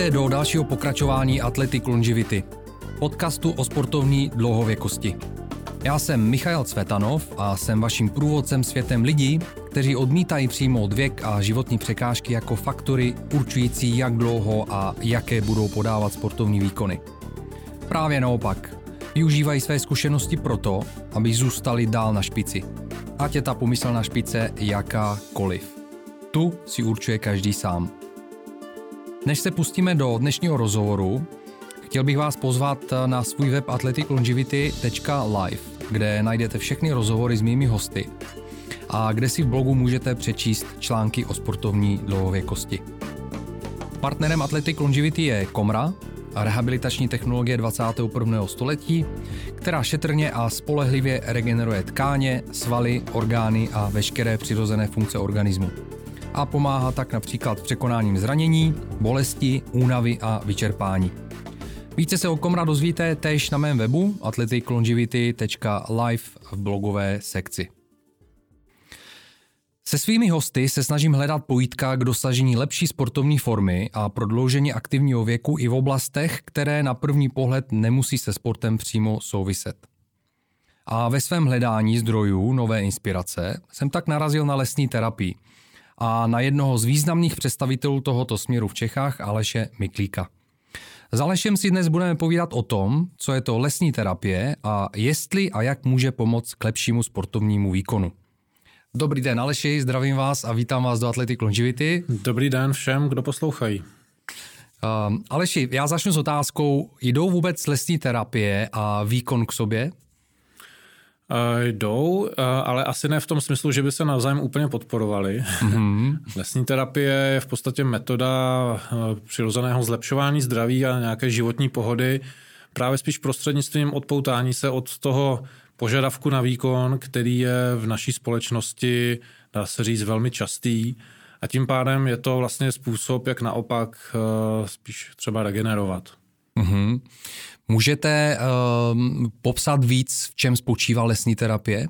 Vítejte do dalšího pokračování Athletic Longevity, podcastu o sportovní dlouhověkosti. Já jsem Michal Cvetanov a jsem vaším průvodcem světem lidí, kteří odmítají přijmout věk a životní překážky jako faktory určující, jak dlouho a jaké budou podávat sportovní výkony. Právě naopak, využívají své zkušenosti proto, aby zůstali dál na špici. Ať je ta pomyslná špice jakákoliv. Tu si určuje každý sám. Než se pustíme do dnešního rozhovoru, chtěl bych vás pozvat na svůj web athleticlongevity.live, kde najdete všechny rozhovory s mými hosty a kde si v blogu můžete přečíst články o sportovní dlouhověkosti. Partnerem Athletic Longevity je Komra, rehabilitační technologie 21. století, která šetrně a spolehlivě regeneruje tkáně, svaly, orgány a veškeré přirozené funkce organismu a pomáhá tak například překonáním zranění, bolesti, únavy a vyčerpání. Více se o Komra dozvíte též na mém webu athleticlongevity.live v blogové sekci. Se svými hosty se snažím hledat pojítka k dosažení lepší sportovní formy a prodloužení aktivního věku i v oblastech, které na první pohled nemusí se sportem přímo souviset. A ve svém hledání zdrojů nové inspirace jsem tak narazil na lesní terapii – a na jednoho z významných představitelů tohoto směru v Čechách, Aleše Miklíka. S Alešem si dnes budeme povídat o tom, co je to lesní terapie a jestli a jak může pomoct k lepšímu sportovnímu výkonu. Dobrý den, Aleši, zdravím vás a vítám vás do Athletic Longevity. Dobrý den všem, kdo poslouchají. Uh, Aleši, já začnu s otázkou, jdou vůbec lesní terapie a výkon k sobě? Uh, jdou, uh, ale asi ne v tom smyslu, že by se navzájem úplně podporovali. Mm-hmm. Lesní terapie je v podstatě metoda uh, přirozeného zlepšování zdraví a nějaké životní pohody, právě spíš prostřednictvím odpoutání se od toho požadavku na výkon, který je v naší společnosti, dá se říct, velmi častý. A tím pádem je to vlastně způsob, jak naopak spíš třeba regenerovat. Mm-hmm. Můžete uh, popsat víc, v čem spočívá lesní terapie?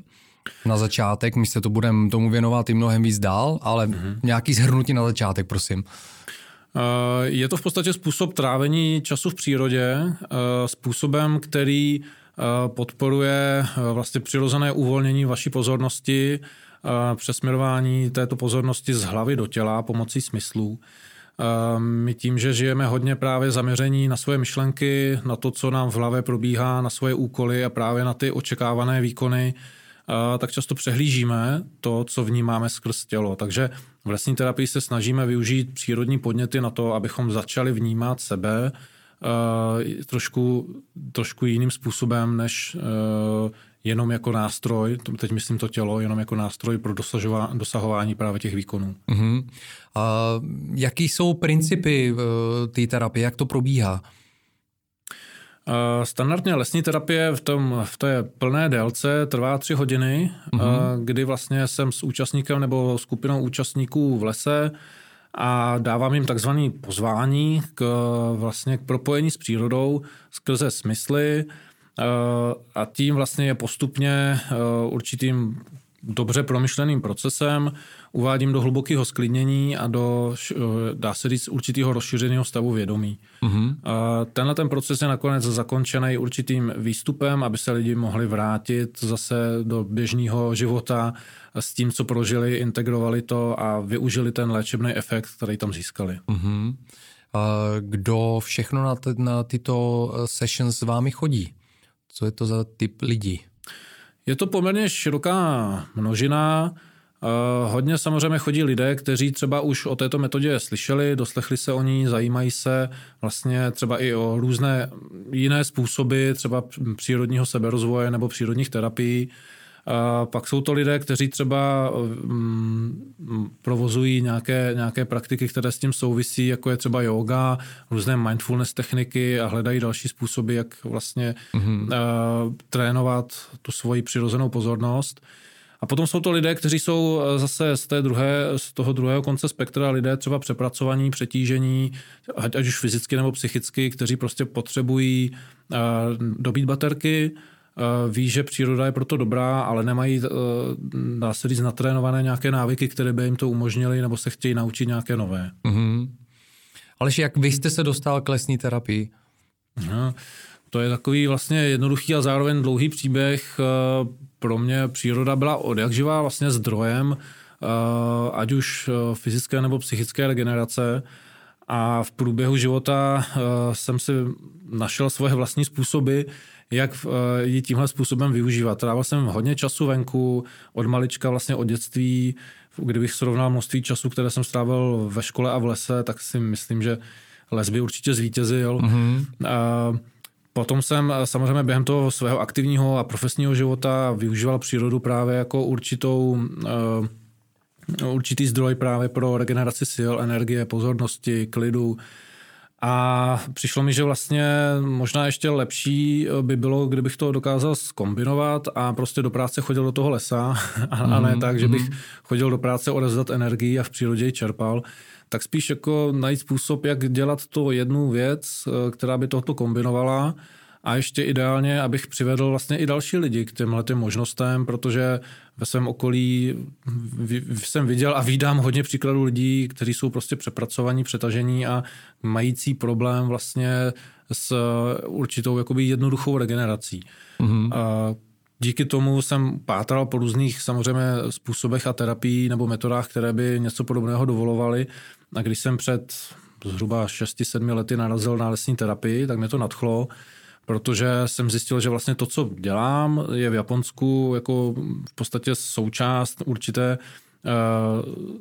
Na začátek, my se to budeme tomu věnovat i mnohem víc dál, ale mm-hmm. nějaký zhrnutí na začátek, prosím. Uh, je to v podstatě způsob trávení času v přírodě, uh, způsobem, který uh, podporuje vlastně přirozené uvolnění vaší pozornosti, přesměrování této pozornosti z hlavy do těla pomocí smyslů. My tím, že žijeme hodně právě zaměření na svoje myšlenky, na to, co nám v hlavě probíhá, na svoje úkoly a právě na ty očekávané výkony, tak často přehlížíme to, co vnímáme skrz tělo. Takže v lesní terapii se snažíme využít přírodní podněty na to, abychom začali vnímat sebe trošku, trošku jiným způsobem, než jenom jako nástroj, teď myslím to tělo, jenom jako nástroj pro dosahování právě těch výkonů. Uh-huh. A jaký jsou principy eh, té terapie, jak to probíhá? Standardně lesní terapie v, tom, v té plné délce trvá tři hodiny, uh-huh. kdy vlastně jsem s účastníkem nebo skupinou účastníků v lese a dávám jim takzvané pozvání k, vlastně k propojení s přírodou skrze smysly, Eh, a tím vlastně je postupně eh, určitým dobře promyšleným procesem uvádím do hlubokého sklidnění a do, eh, dá se říct, určitého rozšířeného stavu vědomí. Mm-hmm. Tenhle ten proces je nakonec zakončený určitým výstupem, aby se lidi mohli vrátit zase do běžného života s tím, co prožili, integrovali to a využili ten léčebný efekt, který tam získali. Mm-hmm. Kdo všechno na, t- na tyto sessions s vámi chodí? Co je to za typ lidí? Je to poměrně široká množina. Uh, hodně samozřejmě chodí lidé, kteří třeba už o této metodě slyšeli, doslechli se o ní, zajímají se vlastně třeba i o různé jiné způsoby, třeba přírodního seberozvoje nebo přírodních terapií. A pak jsou to lidé, kteří třeba mm, provozují nějaké, nějaké praktiky, které s tím souvisí, jako je třeba yoga, různé mindfulness techniky a hledají další způsoby, jak vlastně mm-hmm. uh, trénovat tu svoji přirozenou pozornost. A potom jsou to lidé, kteří jsou eh, zase z, té druhé, z toho druhého konce spektra lidé třeba přepracovaní, přetížení, ať, ať už fyzicky nebo psychicky, kteří prostě potřebují uh, dobít baterky, Eh, ví, že příroda je proto dobrá, ale nemají, eh, dá se říct, natrénované nějaké návyky, které by jim to umožnily, nebo se chtějí naučit nějaké nové. Mm-hmm. Ale jak vy jste se dostal k lesní terapii? No, to je takový vlastně jednoduchý a zároveň dlouhý příběh. Eh, pro mě příroda byla odjakživá vlastně zdrojem, eh, ať už eh, fyzické nebo psychické regenerace. A v průběhu života jsem si našel svoje vlastní způsoby, jak ji tímhle způsobem využívat. Trávil jsem hodně času venku, od malička vlastně od dětství. Kdybych srovnal množství času, které jsem strávil ve škole a v lese, tak si myslím, že les by určitě zvítězil. Mm-hmm. A potom jsem samozřejmě během toho svého aktivního a profesního života využíval přírodu právě jako určitou určitý zdroj právě pro regeneraci sil, energie, pozornosti, klidu, a přišlo mi, že vlastně možná ještě lepší by bylo, kdybych to dokázal skombinovat a prostě do práce chodil do toho lesa a, mm, a ne mhm, tak, že bych mhm. chodil do práce odezdat energii a v přírodě ji čerpal. Tak spíš jako najít způsob, jak dělat to jednu věc, která by tohoto kombinovala a ještě ideálně, abych přivedl vlastně i další lidi k těmhle těm možnostem, protože ve svém okolí jsem viděl a vídám hodně příkladů lidí, kteří jsou prostě přepracovaní, přetažení a mající problém vlastně s určitou jakoby jednoduchou regenerací. Mm-hmm. A díky tomu jsem pátral po různých samozřejmě způsobech a terapii nebo metodách, které by něco podobného dovolovaly. A když jsem před zhruba 6-7 lety narazil na lesní terapii, tak mě to nadchlo protože jsem zjistil, že vlastně to, co dělám, je v Japonsku jako v podstatě součást určité eh,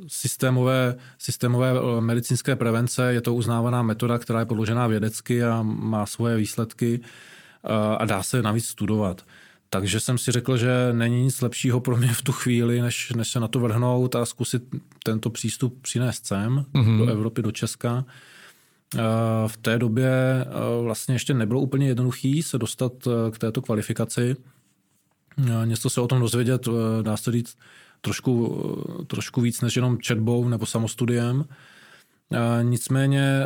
systémové, systémové eh, medicínské prevence. Je to uznávaná metoda, která je podložená vědecky a má svoje výsledky eh, a dá se navíc studovat. Takže jsem si řekl, že není nic lepšího pro mě v tu chvíli, než, než se na to vrhnout a zkusit tento přístup přinést sem mm-hmm. do Evropy, do Česka. V té době vlastně ještě nebylo úplně jednoduchý se dostat k této kvalifikaci. Něco se o tom dozvědět, dá se říct, trošku, trošku víc než jenom četbou nebo samostudiem. Nicméně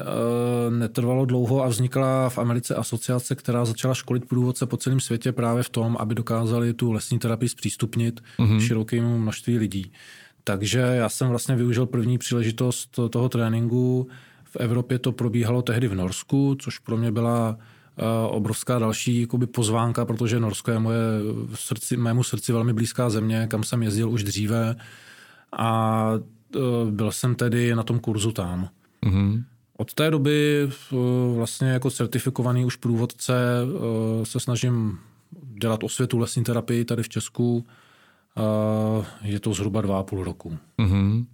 netrvalo dlouho a vznikla v Americe asociace, která začala školit průvodce po celém světě právě v tom, aby dokázali tu lesní terapii zpřístupnit mm-hmm. širokému množství lidí. Takže já jsem vlastně využil první příležitost toho tréninku, v Evropě to probíhalo tehdy v Norsku, což pro mě byla eh, obrovská další jakoby, pozvánka, protože Norsko je moje srdci, mému srdci velmi blízká země, kam jsem jezdil už dříve a eh, byl jsem tedy na tom kurzu tam. Mm-hmm. Od té doby eh, vlastně jako certifikovaný už průvodce se snažím dělat osvětu lesní terapii tady v Česku. Je to zhruba dva a půl roku. Mm-hmm.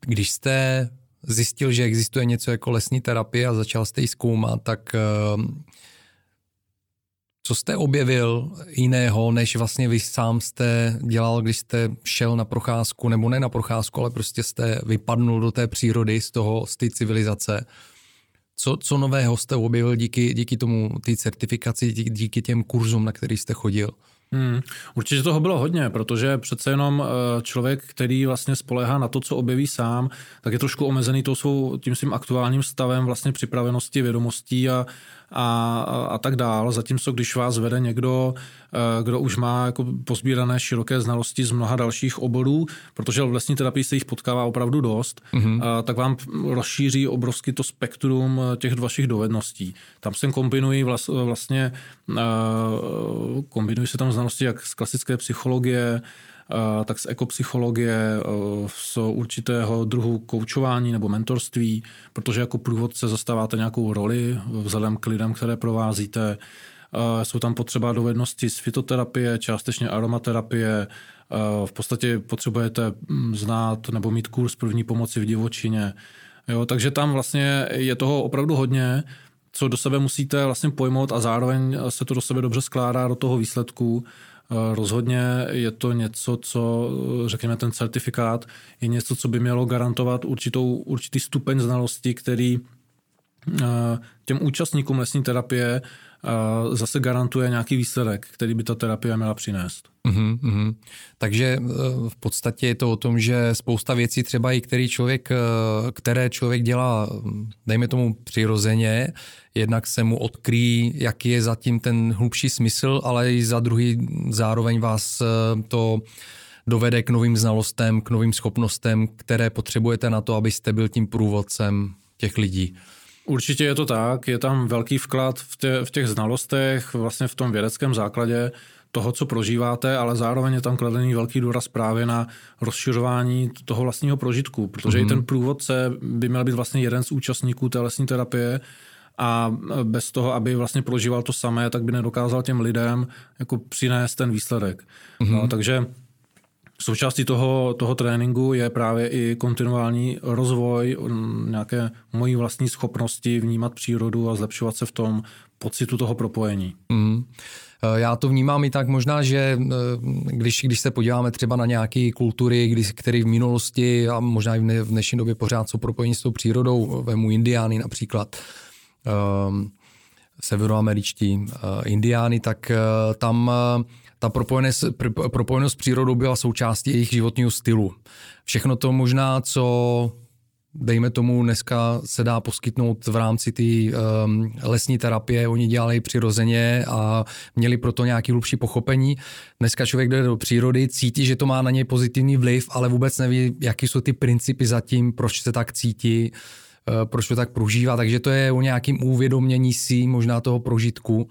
Když jste zjistil, že existuje něco jako lesní terapie a začal jste ji zkoumat, tak ehm, co jste objevil jiného, než vlastně vy sám jste dělal, když jste šel na procházku, nebo ne na procházku, ale prostě jste vypadnul do té přírody, z toho, z té civilizace. Co, co nového jste objevil díky, díky tomu, té certifikaci, díky, díky těm kurzům, na který jste chodil? Hmm, určitě toho bylo hodně, protože přece jenom eh, člověk, který vlastně spolehá na to, co objeví sám, tak je trošku omezený tou svou, tím svým aktuálním stavem vlastně připravenosti, vědomostí a, a, a tak dál. Zatímco když vás vede někdo, eh, kdo už má jako pozbírané široké znalosti z mnoha dalších oborů, protože v lesní terapii se jich potkává opravdu dost, mm-hmm. tak vám rozšíří obrovsky to spektrum eh, těch vašich dovedností. Tam se kombinují vlastně, kombinují se tam znalosti jak z klasické psychologie, tak z ekopsychologie, z určitého druhu koučování nebo mentorství, protože jako průvodce zastáváte nějakou roli vzhledem k lidem, které provázíte. Jsou tam potřeba dovednosti z fitoterapie, částečně aromaterapie, v podstatě potřebujete mm, znát nebo mít kurz první pomoci v divočině. Jo, takže tam vlastně je toho opravdu hodně, co do sebe musíte vlastně pojmout a zároveň se to do sebe dobře skládá do toho výsledku. Eh, rozhodně je to něco, co, řekněme, ten certifikát je něco, co by mělo garantovat určitou, určitý stupeň znalosti, který eh, těm účastníkům lesní terapie zase garantuje nějaký výsledek, který by ta terapie měla přinést. Mm-hmm, mm-hmm. Takže e, v podstatě je to o tom, že spousta věcí třeba i který člověk, které člověk dělá, dejme tomu přirozeně, jednak se mu odkryjí, jaký je zatím ten hlubší smysl, ale i za druhý zároveň vás to dovede k novým znalostem, k novým schopnostem, které potřebujete na to, abyste byl tím průvodcem těch lidí. Určitě je to tak, je tam velký vklad v, tě, v těch znalostech, vlastně v tom vědeckém základě toho, co prožíváte, ale zároveň je tam kladený velký důraz právě na rozšiřování toho vlastního prožitku, protože mm-hmm. i mhm. ten průvodce by měl být vlastně jeden z účastníků té lesní terapie a bez toho, aby vlastně prožíval to samé, tak by nedokázal těm lidem jako přinést ten výsledek. Mm-hmm. No, takže Součástí toho, toho tréninku je právě i kontinuální rozvoj nějaké mojí vlastní schopnosti vnímat přírodu a zlepšovat se v tom pocitu toho propojení. Mm. Já to vnímám i tak možná, že eh, když, když se podíváme třeba na nějaké kultury, kdy, které v minulosti a možná i v dnešní době pořád jsou propojení s tou přírodou, vemu Indiány například, um, severoameričtí uh, Indiány, tak tam ta propojenost, propojenost s přírodou byla součástí jejich životního stylu. Všechno to možná, co dejme tomu, dneska se dá poskytnout v rámci té um, lesní terapie, oni dělali přirozeně a měli proto nějaký hlubší pochopení. Dneska člověk jde do přírody, cítí, že to má na něj pozitivní vliv, ale vůbec neví, jaký jsou ty principy zatím, proč se tak cítí, uh, proč to tak prožívá, takže to je o nějakým uvědomění si možná toho prožitku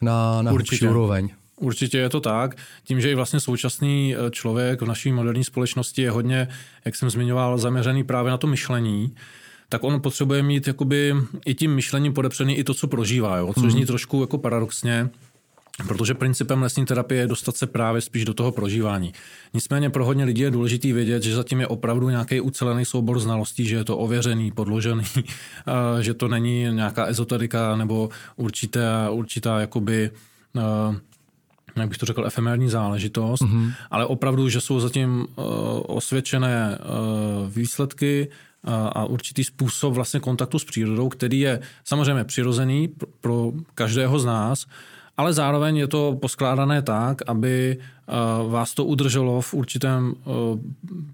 na, na hlubší úroveň. Určitě je to tak. Tím, že i vlastně současný eh, člověk v naší moderní společnosti je hodně, jak jsem zmiňoval, zaměřený právě na to myšlení, tak on potřebuje mít jakoby i tím myšlením podepřený i to, co prožívá, jo? což hmm. zní trošku jako paradoxně, Protože principem lesní terapie je dostat se právě spíš do toho prožívání. Nicméně pro hodně lidí je důležité vědět, že zatím je opravdu nějaký ucelený soubor znalostí, že je to ověřený, podložený, že to není nějaká ezoterika nebo určitá, určitá jakoby jak bych to řekl, efemérní záležitost, mm-hmm. ale opravdu, že jsou zatím uh, osvědčené uh, výsledky uh, a určitý způsob vlastně kontaktu s přírodou, který je samozřejmě přirozený pro, pro každého z nás, ale zároveň je to poskládané tak, aby uh, vás to udrželo v určitém uh,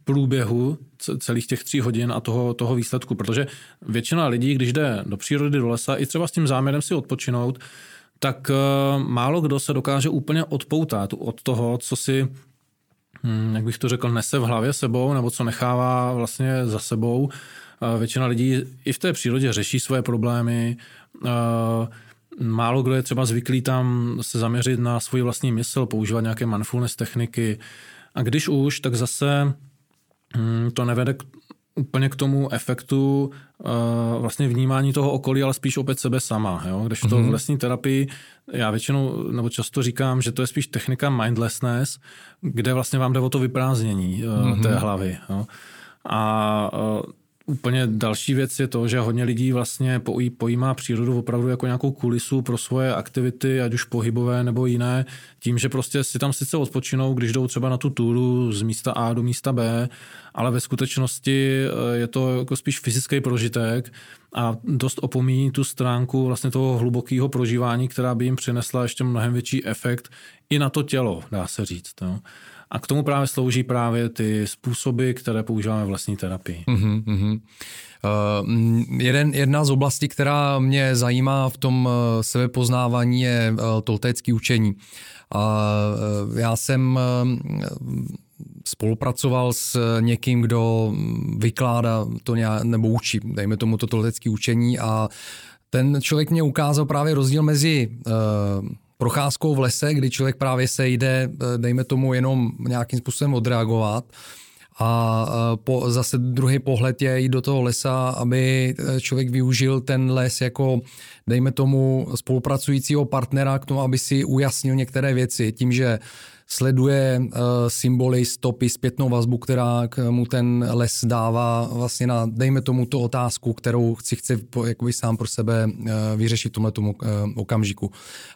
průběhu celých těch tří hodin a toho, toho výsledku, protože většina lidí, když jde do přírody, do lesa, i třeba s tím záměrem si odpočinout, tak eh, málo kdo se dokáže úplně odpoutat od toho, co si, hm, jak bych to řekl, nese v hlavě sebou, nebo co nechává vlastně za sebou. Většina lidí i v té přírodě řeší své problémy. Eh, málo kdo je třeba zvyklý tam se zaměřit na svůj vlastní mysl, používat nějaké mindfulness techniky. A když už, tak zase hm, to nevede úplně k tomu efektu uh, vlastně vnímání toho okolí, ale spíš opět sebe sama. Jo? Když to mm-hmm. v lesní terapii, já většinou nebo často říkám, že to je spíš technika mindlessness, kde vlastně vám jde o to vyprázdnění uh, mm-hmm. té hlavy. Jo? A uh, Úplně další věc je to, že hodně lidí vlastně pojímá přírodu opravdu jako nějakou kulisu pro svoje aktivity, ať už pohybové nebo jiné, tím, že prostě si tam sice odpočinou, když jdou třeba na tu túru z místa A do místa B, ale ve skutečnosti eh, je to jako spíš fyzický prožitek a dost opomíní tu stránku vlastně toho hlubokého prožívání, která by jim přinesla ještě mnohem větší efekt i na to tělo, dá se říct. No. A k tomu právě slouží právě ty způsoby, které používáme v vlastní terapii. Mm-hmm. Uh, jeden, jedna z oblastí, která mě zajímá v tom uh, sebepoznávání, je uh, toltécké učení. A uh, já jsem uh, spolupracoval s někým, kdo vykládá to nějak, nebo učí, dejme tomu to toltecké učení a ten člověk mě ukázal právě rozdíl mezi uh, procházkou v lese, kdy člověk právě se jde, eh, dejme tomu, jenom nějakým způsobem odreagovat. A eh, po, zase druhý pohled je jít do toho lesa, aby eh, člověk využil ten les jako, dejme tomu, spolupracujícího partnera k tomu, aby si ujasnil některé věci. Tím, že sleduje uh, symboly, stopy, zpětnou vazbu, která mu ten les dává vlastně na, dejme tomu, tu otázku, kterou si chce jakoby sám pro sebe uh, vyřešit v tomhle tomu uh, okamžiku.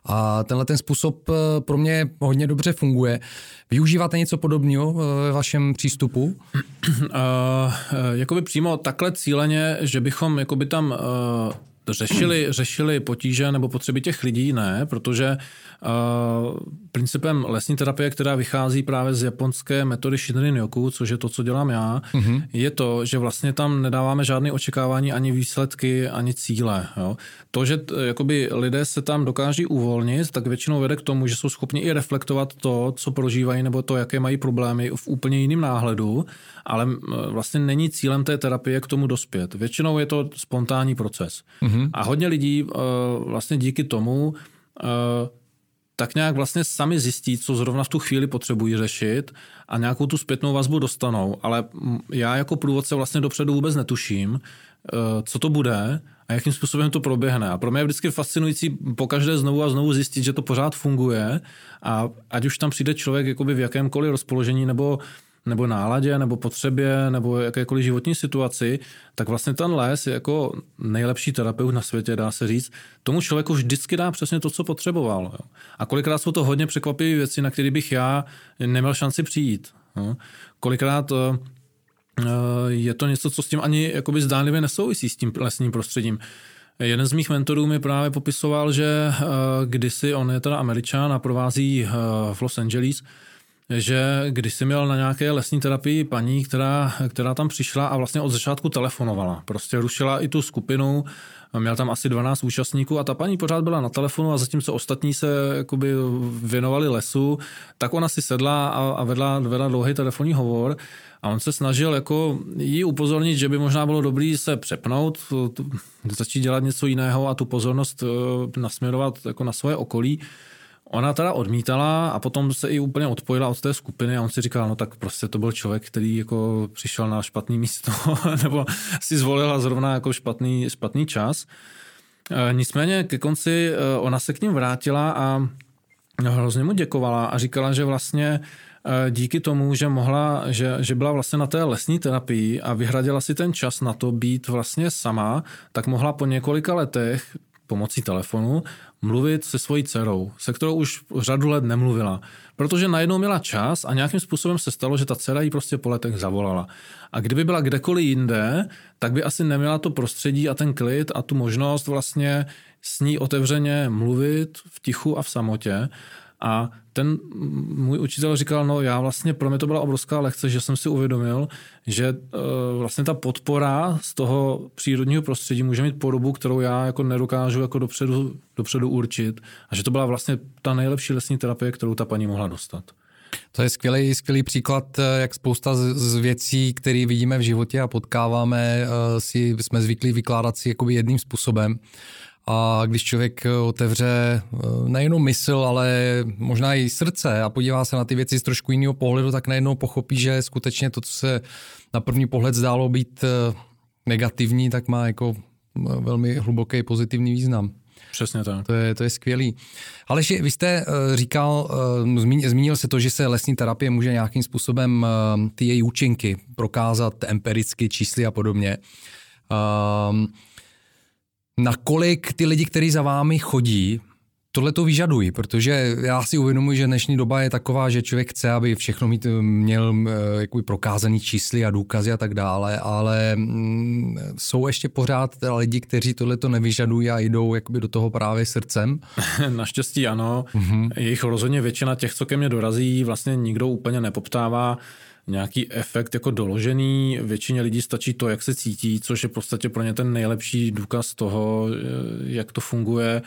A tenhle ten způsob pro mě hodně dobře funguje. Využíváte něco podobného ve vašem přístupu? Uh, jakoby přímo takhle cíleně, že bychom jakoby tam uh, řešili, řešili potíže nebo potřeby těch lidí, ne, protože principem lesní terapie, která vychází právě z japonské metody Shinrin Yoku, což je to, co dělám já, mm-hmm. je to, že vlastně tam nedáváme žádné očekávání ani výsledky, ani cíle. Jo. To, že jakoby lidé se tam dokáží uvolnit, tak většinou vede k tomu, že jsou schopni i reflektovat to, co prožívají, nebo to, jaké mají problémy v úplně jiném náhledu, ale vlastně není cílem té terapie k tomu dospět. Většinou je to spontánní proces. Mm-hmm. A hodně lidí eh, vlastně díky tomu eh, tak nějak vlastně sami zjistí, co zrovna v tu chvíli potřebují řešit a nějakou tu zpětnou vazbu dostanou. Ale já jako průvodce vlastně dopředu vůbec netuším, eh, co to bude a jakým způsobem to proběhne. A pro mě je vždycky fascinující po každé znovu a znovu zjistit, že to pořád funguje a ať už tam přijde člověk jakoby v jakémkoliv rozpoložení nebo nebo náladě, nebo potřebě, nebo jakékoliv životní situaci, tak vlastně ten les je jako nejlepší terapeut na světě, dá se říct. Tomu člověku vždycky dá přesně to, co potřeboval. Jo. A kolikrát jsou to hodně překvapivé věci, na které bych já neměl šanci přijít. Jo. Kolikrát eh, eh, je to něco, co s tím ani jakoby zdánlivě nesouvisí s tím lesním prostředím. Jeden z mých mentorů mi právě popisoval, že eh, kdysi on je teda američan a provází v Los Angeles, že když jsi měl na nějaké lesní terapii paní, která, která tam přišla a vlastně od začátku telefonovala. Prostě rušila i tu skupinu, měl tam asi 12 účastníků a ta paní pořád byla na telefonu a zatímco ostatní se jakoby věnovali lesu, tak ona si sedla a, a vedla, vedla dlouhý telefonní hovor a on se snažil jako jí upozornit, že by možná bylo dobrý se přepnout, začít dělat něco jiného a tu pozornost eh, nasměrovat jako na svoje okolí. Ona teda odmítala a potom se i úplně odpojila od té skupiny a on si říkal, no tak prostě to byl člověk, který jako přišel na špatný místo nebo si zvolila zrovna jako špatný, špatný čas. E, nicméně ke konci e, ona se k ním vrátila a hrozně mu děkovala a říkala, že vlastně e, díky tomu, že mohla, že, že byla vlastně na té lesní terapii a vyhradila si ten čas na to být vlastně sama, tak mohla po několika letech pomocí telefonu mluvit se svojí dcerou, se kterou už řadu let nemluvila. Protože najednou měla čas a nějakým způsobem se stalo, že ta dcera jí prostě po letech zavolala. A kdyby byla kdekoliv jinde, tak by asi neměla to prostředí a ten klid a tu možnost vlastně s ní otevřeně mluvit v tichu a v samotě. A ten můj učitel říkal, no já vlastně, pro mě to byla obrovská lekce, že jsem si uvědomil, že uh, vlastně ta podpora z toho přírodního prostředí může mít podobu, kterou já jako nedokážu jako dopředu, dopředu určit a že to byla vlastně ta nejlepší lesní terapie, kterou ta paní mohla dostat. To je skvělý, skvělý příklad, eh, jak spousta z, věcí, které vidíme v životě a potkáváme, uh, si jsme zvyklí vykládat si jakoby jedným způsobem. A když člověk eh, otevře eh, nejenom mysl, ale možná i srdce a podívá se na ty věci z trošku jiného pohledu, tak najednou pochopí, že skutečně to, co se na první pohled zdálo být eh, negativní, tak má jako velmi hluboký pozitivní význam. Přesně tak. To je, to je skvělý. Ale vy jste říkal, zmínil se to, že se lesní terapie může nějakým způsobem ty její účinky prokázat empiricky, čísly a podobně. Um, nakolik ty lidi, kteří za vámi chodí, tohle to vyžadují, protože já si uvědomuji, že dnešní doba je taková, že člověk chce, aby všechno mít, měl eh, jakoby prokázaný čísly a důkazy a tak dále, ale mm, jsou ještě pořád teda lidi, kteří tohle to nevyžadují a jdou jakoby do toho právě srdcem. Naštěstí ano. Mm-hmm. Jejich rozhodně většina těch, co ke mně dorazí, vlastně nikdo úplně nepoptává nějaký efekt jako doložený. Většině lidí stačí to, jak se cítí, což je v podstatě pro ně ten nejlepší důkaz toho, eh, jak to funguje.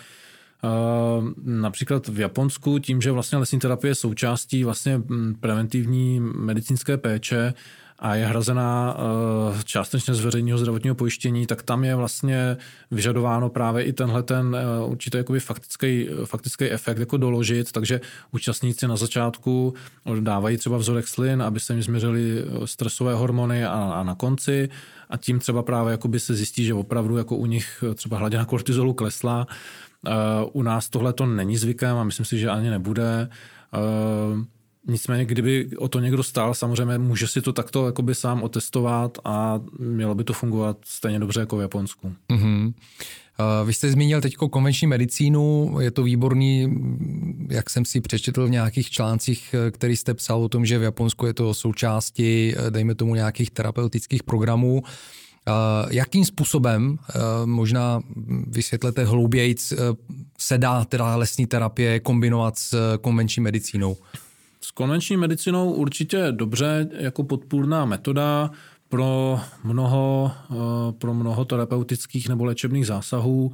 Například v Japonsku tím, že vlastně lesní terapie je součástí vlastně mm, preventivní medicínské péče, a je hrazená eh, částečně z veřejného zdravotního pojištění, tak tam je vlastně vyžadováno právě i tenhle ten eh, určitý jakoby faktický, faktický efekt jako doložit, takže účastníci na začátku dávají třeba vzorek slin, aby se jim změřili eh, stresové hormony a, a na konci a tím třeba právě jakoby se zjistí, že opravdu jako u nich třeba hladina kortizolu klesla. U nás tohle to není zvykem a myslím si, že ani nebude. Nicméně, kdyby o to někdo stál, samozřejmě může si to takto jakoby sám otestovat a mělo by to fungovat stejně dobře jako v Japonsku. Mm-hmm. Vy jste zmínil teď konvenční medicínu, je to výborný, jak jsem si přečetl v nějakých článcích, který jste psal o tom, že v Japonsku je to součástí, dejme tomu, nějakých terapeutických programů. Jakým způsobem, možná vysvětlete hloubějíc, se dá teda lesní terapie kombinovat s konvenční medicínou? S konvenční medicinou určitě dobře jako podpůrná metoda pro mnoho, pro mnoho terapeutických nebo léčebných zásahů.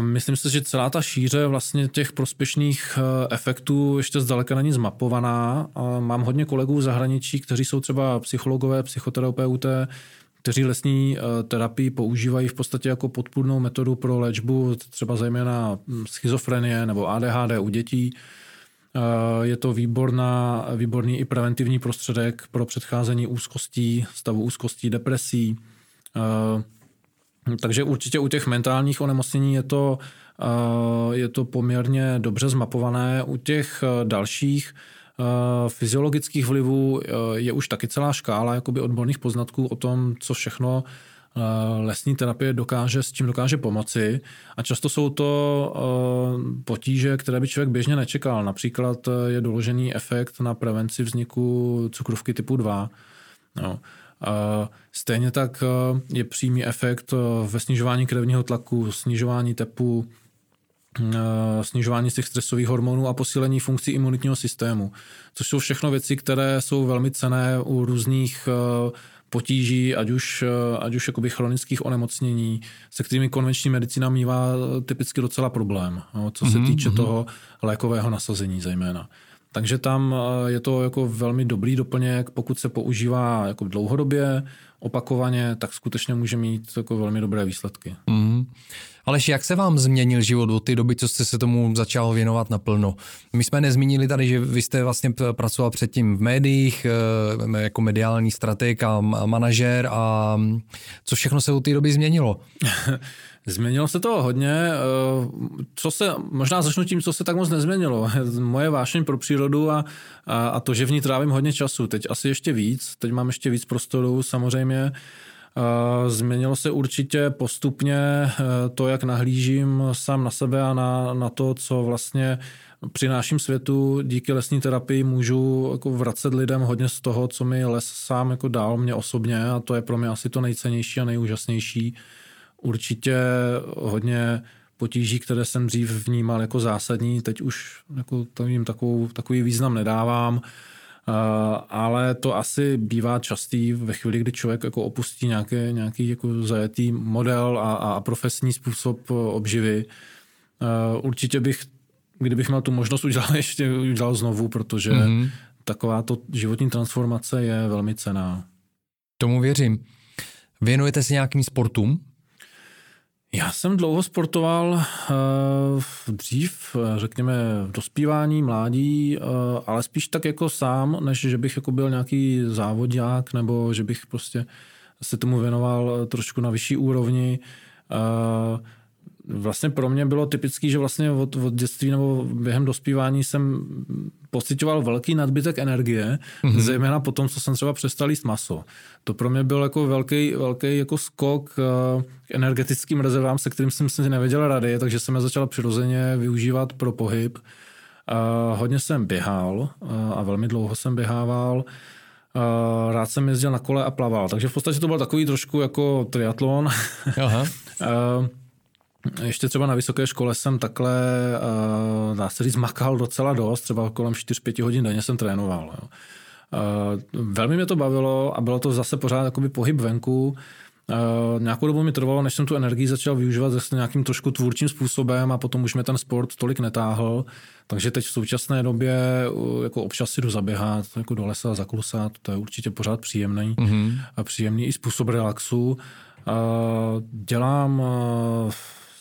Myslím si, že celá ta šíře vlastně těch prospěšných eh, efektů ještě zdaleka není zmapovaná. Mám hodně kolegů v zahraničí, kteří jsou třeba psychologové, psychoterapeuté, kteří lesní eh, terapii používají v podstatě jako podpůrnou metodu pro léčbu třeba zejména hm, schizofrenie nebo ADHD u dětí. Eh, je to výborná, výborný i preventivní prostředek pro předcházení úzkostí, stavu úzkostí, depresí. Takže určitě u těch mentálních onemocnění je to, eh, je to poměrně dobře zmapované. U těch eh, dalších eh, fyziologických vlivů je už taky celá škála jakoby odborných poznatků o tom, co všechno lesní terapie dokáže, s čím dokáže pomoci. A často jsou to potíže, které by člověk běžně nečekal. Například je doložený efekt na prevenci vzniku cukrovky typu 2. No. Stejně tak je přímý efekt ve snižování krevního tlaku, snižování tepu, snižování těch stresových hormonů a posílení funkcí imunitního systému, což jsou všechno věci, které jsou velmi cené u různých potíží, ať už, ať už jakoby chronických onemocnění, se kterými konvenční medicína mývá typicky docela problém, co se mhm, týče mm-hmm. toho lékového nasazení zejména. Takže tam eh, je to jako velmi dobrý doplněk, pokud se používá jako dlouhodobě, opakovaně, tak skutečně může mít jako velmi dobré výsledky. Mm. Aleš, jak se vám změnil život od té doby, co jste se tomu začal věnovat naplno? My jsme nezmínili tady, že vy jste vlastně pracoval předtím v médiích eh, jako mediální strateg a manažer a co všechno se od té doby změnilo? Změnilo se to hodně. Eh, co se, možná začnu tím, co se tak moc nezměnilo. Moje vášeň pro přírodu a, a, a to, že v ní trávím hodně času. Teď asi ještě víc. Teď mám ještě víc prostoru samozřejmě. Eh, změnilo se určitě postupně eh, to, jak nahlížím sám na sebe a na, na to, co vlastně přináším světu. Díky lesní terapii můžu jako vracet lidem hodně z toho, co mi les sám jako dal mě osobně a to je pro mě asi to nejcennější a nejúžasnější určitě hodně potíží, které jsem dřív vnímal jako zásadní, teď už jako jim takovou, takový význam nedávám, ale to asi bývá častý ve chvíli, kdy člověk jako opustí nějaké, nějaký jako zajetý model a, a profesní způsob obživy. Určitě bych, kdybych měl tu možnost, udělal ještě udělal znovu, protože mm-hmm. takováto životní transformace je velmi cená. Tomu věřím. Věnujete se nějakým sportům? Já jsem dlouho sportoval uh, dřív, řekněme, v dospívání, mládí, uh, ale spíš tak jako sám, než že bych jako byl nějaký závodák nebo že bych prostě se tomu věnoval trošku na vyšší úrovni. Vlastně pro mě bylo typický, že vlastně od, od dětství nebo během dospívání jsem pocitoval velký nadbytek energie, mm-hmm. zejména po tom, co jsem třeba přestal jíst maso. To pro mě byl jako velký, velký jako skok uh, k energetickým rezervám, se kterým jsem si nevěděl rady, takže jsem je začal přirozeně využívat pro pohyb. Uh, hodně jsem běhal uh, a velmi dlouho jsem běhával. Uh, rád jsem jezdil na kole a plaval, takže v podstatě to byl takový trošku jako triatlon. Aha. ještě třeba na vysoké škole jsem takhle, uh, dá se říct, makal docela dost, třeba kolem 4-5 hodin denně jsem trénoval. Jo. Uh, velmi mě to bavilo a bylo to zase pořád jakoby pohyb venku. Uh, nějakou dobu mi trvalo, než jsem tu energii začal využívat zase nějakým trošku tvůrčím způsobem a potom už mě ten sport tolik netáhl. Takže teď v současné době jako občas si jdu zaběhat jako do lesa, zaklusat, to je určitě pořád příjemný mm-hmm. a příjemný i způsob relaxu. Dělám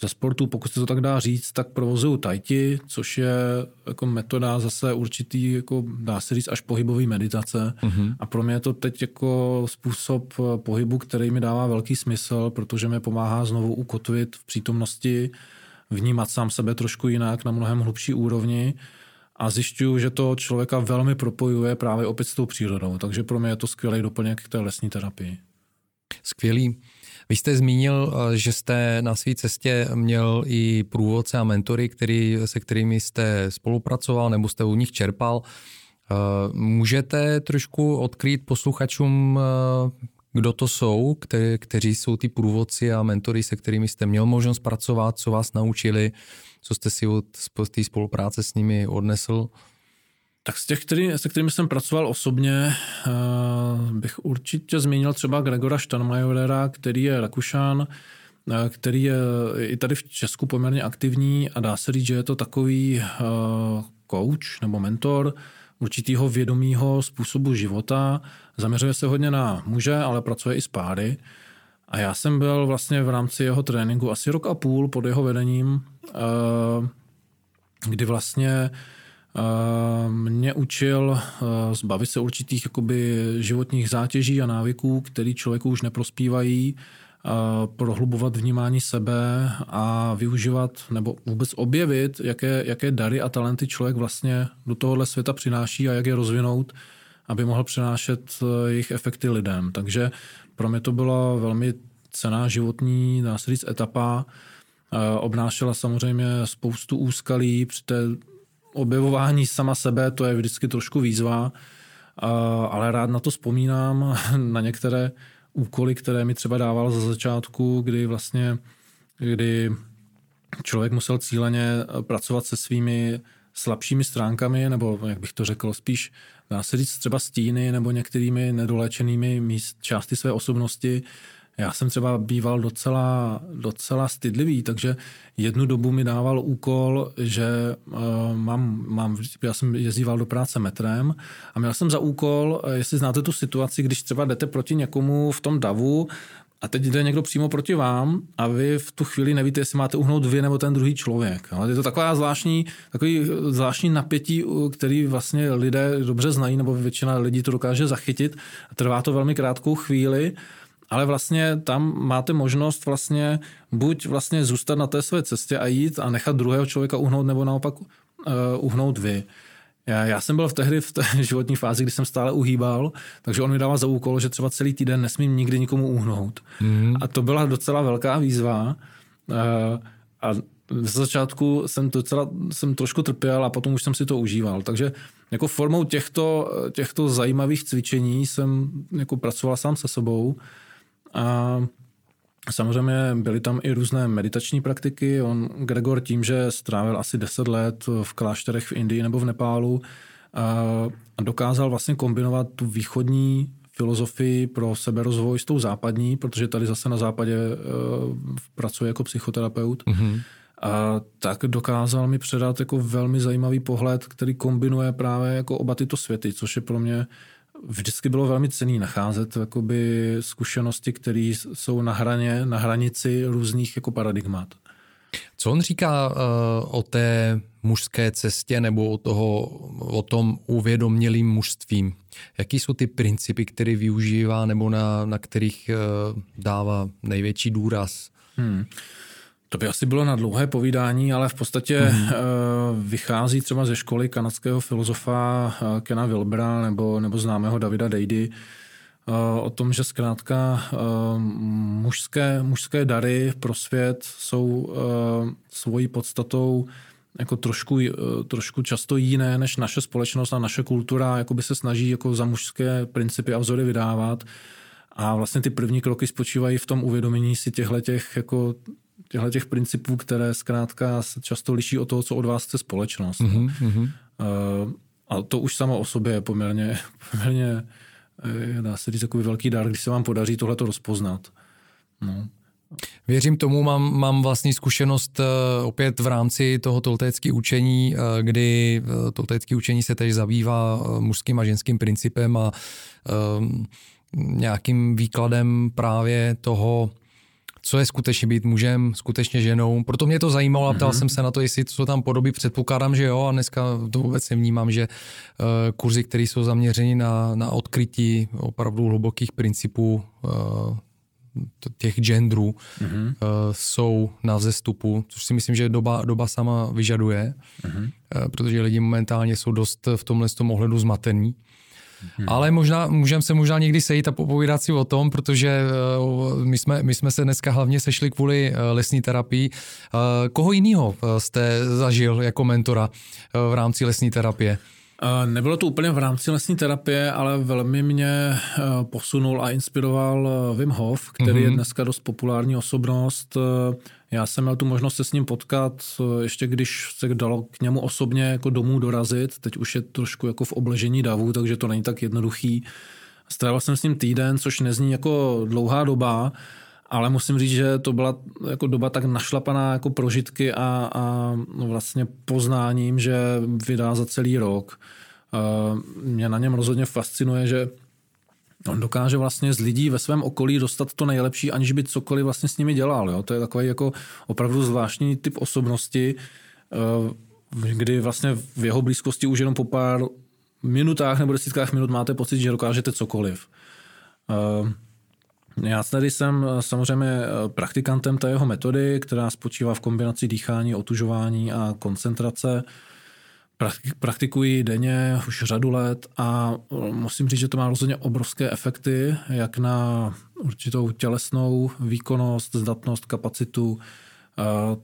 ze sportu, pokud se to tak dá říct, tak provozuju tajti, což je jako metoda zase určitý, jako dá se říct, až pohybový meditace. Mm-hmm. A pro mě je to teď jako způsob pohybu, který mi dává velký smysl, protože mi pomáhá znovu ukotvit v přítomnosti, vnímat sám sebe trošku jinak na mnohem hlubší úrovni a zjišťuju, že to člověka velmi propojuje právě opět s tou přírodou. Takže pro mě je to skvělý doplněk k té lesní terapii. Skvělý. Vy jste zmínil, eh, že jste na své cestě měl i průvodce a mentory, který, se kterými jste spolupracoval nebo jste u nich čerpal. Eh, můžete trošku odkrýt posluchačům, eh, kdo to jsou, kte, kteří jsou ty průvodci a mentory, se kterými jste měl možnost pracovat, co vás naučili, co jste si od té spolupráce s nimi odnesl? Tak z těch, který, se kterými jsem pracoval osobně, uh, bych určitě zmínil třeba Gregora Stanmajorera, který je Rakušan, uh, který je i tady v Česku poměrně aktivní a dá se říct, že je to takový uh, coach nebo mentor určitýho vědomího způsobu života. Zaměřuje se hodně na muže, ale pracuje i s páry. A já jsem byl vlastně v rámci jeho tréninku asi rok a půl pod jeho vedením, kdy vlastně mě učil zbavit se určitých jakoby, životních zátěží a návyků, které člověku už neprospívají, prohlubovat vnímání sebe a využívat nebo vůbec objevit, jaké, jaké dary a talenty člověk vlastně do tohohle světa přináší a jak je rozvinout, aby mohl přinášet e, jejich efekty lidem. Takže pro mě to byla velmi cená životní, dá etapa. Obnášela samozřejmě spoustu úskalí při té objevování sama sebe, to je vždycky trošku výzva, ale rád na to vzpomínám, na některé úkoly, které mi třeba dával za začátku, kdy vlastně, kdy člověk musel cíleně pracovat se svými slabšími stránkami, nebo jak bych to řekl, spíš dá se říct třeba stíny nebo některými nedoléčenými míst, části své osobnosti, já jsem třeba býval docela, docela stydlivý, takže jednu dobu mi dával úkol, že uh, mám, mám, já jsem jezdíval do práce metrem a měl jsem za úkol, eh, jestli znáte tu situaci, když třeba jdete proti někomu v tom davu a teď jde někdo přímo proti vám a vy v tu chvíli nevíte, jestli máte uhnout vy nebo ten druhý člověk. Je to taková zvláštní, takový zvláštní napětí, který vlastně lidé dobře znají, nebo většina lidí to dokáže zachytit. Trvá to velmi krátkou chvíli ale vlastně tam máte možnost vlastně buď vlastně zůstat na té své cestě a jít a nechat druhého člověka uhnout, nebo naopak uh, uhnout vy. Já, já jsem byl v tehdy v té životní fázi, kdy jsem stále uhýbal, takže on mi dával za úkol, že třeba celý týden nesmím nikdy nikomu uhnout. Mm. A to byla docela velká výzva. Uh, a v začátku jsem, docela, jsem trošku trpěl a potom už jsem si to užíval. Takže jako formou těchto, těchto zajímavých cvičení jsem jako pracoval sám se sebou a Samozřejmě byly tam i různé meditační praktiky. On, Gregor, tím, že strávil asi 10 let v klášterech v Indii nebo v Nepálu, a dokázal vlastně kombinovat tu východní filozofii pro seberozvoj s tou západní, protože tady zase na západě uh, pracuje jako psychoterapeut. Mm-hmm. A tak dokázal mi předat jako velmi zajímavý pohled, který kombinuje právě jako oba tyto světy, což je pro mě vždycky bylo velmi cený nacházet jakoby zkušenosti, které jsou na hraně, na hranici různých jako paradigmat. Co on říká uh, o té mužské cestě nebo o, toho, o tom uvědomělým mužstvím? Jaký jsou ty principy, které využívá nebo na, na kterých uh, dává největší důraz? Hmm. To by asi bylo na dlouhé povídání, ale v podstatě mm. vychází třeba ze školy kanadského filozofa eh, Kena Wilbera nebo, nebo známého Davida Dejdy eh, o tom, že zkrátka mužské, mužské dary pro svět jsou svojí podstatou jako trošku, trošku často jiné než naše společnost a naše kultura jako by se snaží jako za mužské principy a vzory vydávat. A vlastně ty první kroky spočívají v tom uvědomění si těchto těch jako těchto těch principů, které zkrátka se často liší od toho, co od vás chce společnost. Mm-hmm. A to už samo o sobě je poměrně, poměrně eh, dá se říct, takový velký dar, když se vám podaří tohleto rozpoznat. No. Věřím tomu, mám, mám vlastní zkušenost uh, opět v rámci toho toltécké učení, kdy toltécké učení se tež zabývá mužským a ženským principem a uh, nějakým výkladem právě toho, co je skutečně být mužem, skutečně ženou. Proto mě to zajímalo a ptal mm-hmm. jsem se na to, jestli to tam podobí. Předpokládám, že jo, a dneska to vůbec nevnímám, že uh, kurzy, které jsou zaměřeny na, na odkrytí opravdu hlubokých principů uh, těch genderů mm-hmm. uh, jsou na vzestupu, což si myslím, že doba, doba sama vyžaduje, mm-hmm. uh, protože lidi momentálně jsou dost v tomhle tom ohledu zmatení. Hmm. Ale možná, můžeme se možná někdy sejít a popovídat si o tom, protože uh, my jsme, my jsme se dneska hlavně sešli kvůli uh, lesní terapii. Uh, koho jiného jste zažil jako mentora v rámci lesní terapie? Nebylo to úplně v rámci lesní terapie, ale velmi mě eh, posunul a inspiroval eh, Wim Hof, který mm-hmm. je mhm. dneska dost populární osobnost. Eh, já jsem měl tu možnost se s ním potkat, ještě když se dalo k němu osobně jako domů dorazit. Teď už je trošku jako v obležení davu, takže to není tak jednoduchý. Strávil jsem s ním týden, což nezní jako dlouhá doba, ale musím říct, že to byla jako doba tak našlapaná jako prožitky a, a vlastně poznáním, že vydá za celý rok. Mě na něm rozhodně fascinuje, že on dokáže vlastně z lidí ve svém okolí dostat to nejlepší, aniž by cokoliv vlastně s nimi dělal. Jo? To je takový jako opravdu zvláštní typ osobnosti, kdy vlastně v jeho blízkosti už jenom po pár minutách nebo desítkách minut máte pocit, že dokážete cokoliv. Já tady jsem eh, samozřejmě eh, praktikantem té jeho metody, která spočívá v kombinaci dýchání, otužování a koncentrace. Praktikuji denně už řadu let a eh, musím říct, že to má rozhodně obrovské efekty, jak na určitou tělesnou výkonnost, zdatnost, kapacitu,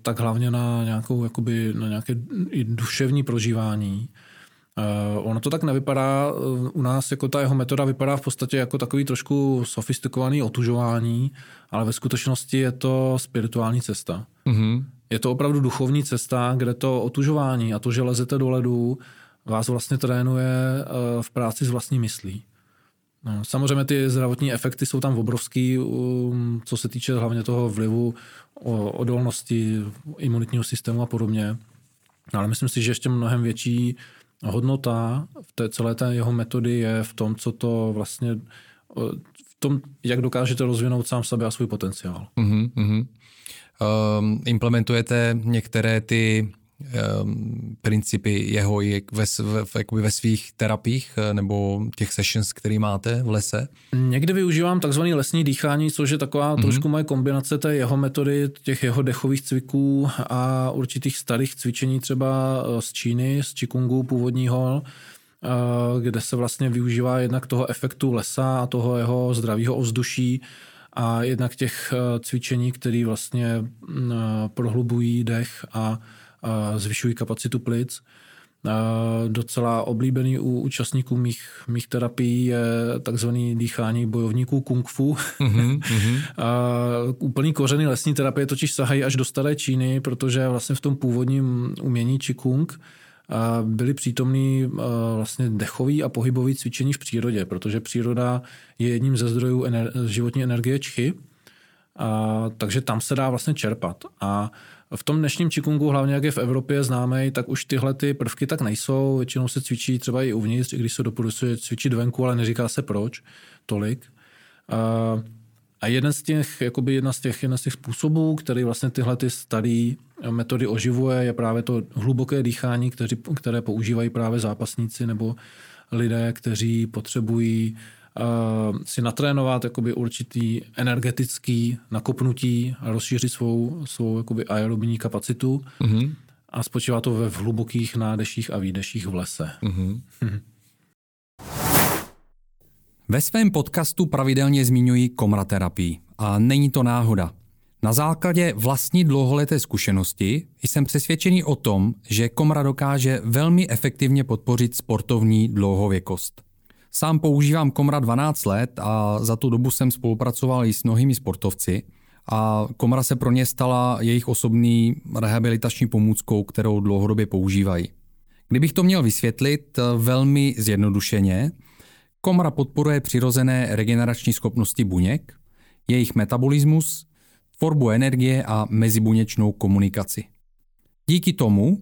tak hlavně na, nějakou, jakoby, na nějaké duševní prožívání. Uh, ono to tak nevypadá, uh, u nás jako ta jeho metoda vypadá v podstatě jako takový trošku sofistikovaný otužování, ale ve skutečnosti je to spirituální cesta. Mm-hmm. Je to opravdu duchovní cesta, kde to otužování a to, že lezete do ledu, vás vlastně trénuje uh, v práci s vlastní myslí. No, samozřejmě ty zdravotní efekty jsou tam obrovský, um, co se týče hlavně toho vlivu odolnosti imunitního systému a podobně. Ale myslím si, že ještě mnohem větší hodnota v té celé té jeho metody je v tom, co to vlastně, v tom, jak dokážete rozvinout sám sebe a svůj potenciál. Mm-hmm. Um, implementujete některé ty principy jeho i ve, ve, ve svých terapích eh, nebo těch sessions, který máte v lese? Někdy využívám takzvaný lesní dýchání, což je taková mm-hmm. trošku moje kombinace té jeho metody, těch jeho dechových cviků a určitých starých cvičení třeba eh, z Číny, z Qigongu původního, eh, kde se vlastně využívá jednak toho efektu lesa a toho jeho zdravého ovzduší a jednak těch cvičení, které vlastně mm, prohlubují dech a zvyšují kapacitu plic. Docela oblíbený u účastníků mých, mých terapií je takzvaný dýchání bojovníků kung fu. Mm-hmm. Úplný kořeny lesní terapie totiž sahají až do staré Číny, protože vlastně v tom původním umění Qigong byly přítomný vlastně dechový a pohybový cvičení v přírodě, protože příroda je jedním ze zdrojů ener- životní energie čchy, a, takže tam se dá vlastně čerpat. A v tom dnešním čikungu, hlavně jak je v Evropě známý, tak už tyhle ty prvky tak nejsou. Většinou se cvičí třeba i uvnitř, i když se doporučuje cvičit venku, ale neříká se proč tolik. A jeden z těch, jakoby jedna z těch, jedna z těch způsobů, který vlastně tyhle ty staré metody oživuje, je právě to hluboké dýchání, které, používají právě zápasníci nebo lidé, kteří potřebují si natrénovat jakoby určitý energetický nakopnutí a rozšířit svou, svou jakoby aerobní kapacitu. Mm-hmm. A spočívá to ve hlubokých nádeších a výdeších v lese. Mm-hmm. Ve svém podcastu pravidelně zmiňuji komraterapii a není to náhoda. Na základě vlastní dlouholeté zkušenosti jsem přesvědčený o tom, že komra dokáže velmi efektivně podpořit sportovní dlouhověkost. Sám používám Komra 12 let a za tu dobu jsem spolupracoval i s mnohými sportovci a Komra se pro ně stala jejich osobní rehabilitační pomůckou, kterou dlouhodobě používají. Kdybych to měl vysvětlit velmi zjednodušeně, Komra podporuje přirozené regenerační schopnosti buněk, jejich metabolismus, tvorbu energie a mezibuněčnou komunikaci. Díky tomu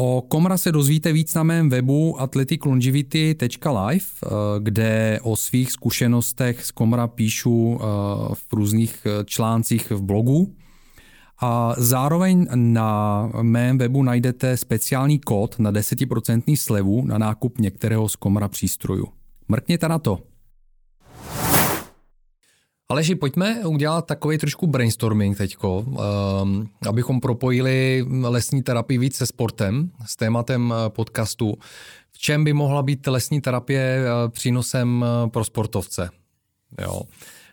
O Komra se dozvíte víc na mém webu athleticlongivity.live, eh, kde o svých zkušenostech z Komra píšu eh, v různých eh, článcích v blogu. A zároveň na mém webu najdete speciální kód na 10% slevu na nákup některého z Komra přístrojů. Mrkněte na to. Aleži, pojďme udělat takový trošku brainstorming teďko, um, abychom propojili lesní terapii víc se sportem, s tématem eh, podcastu. V čem by mohla být lesní terapie uh, přínosem uh, pro sportovce? Jo.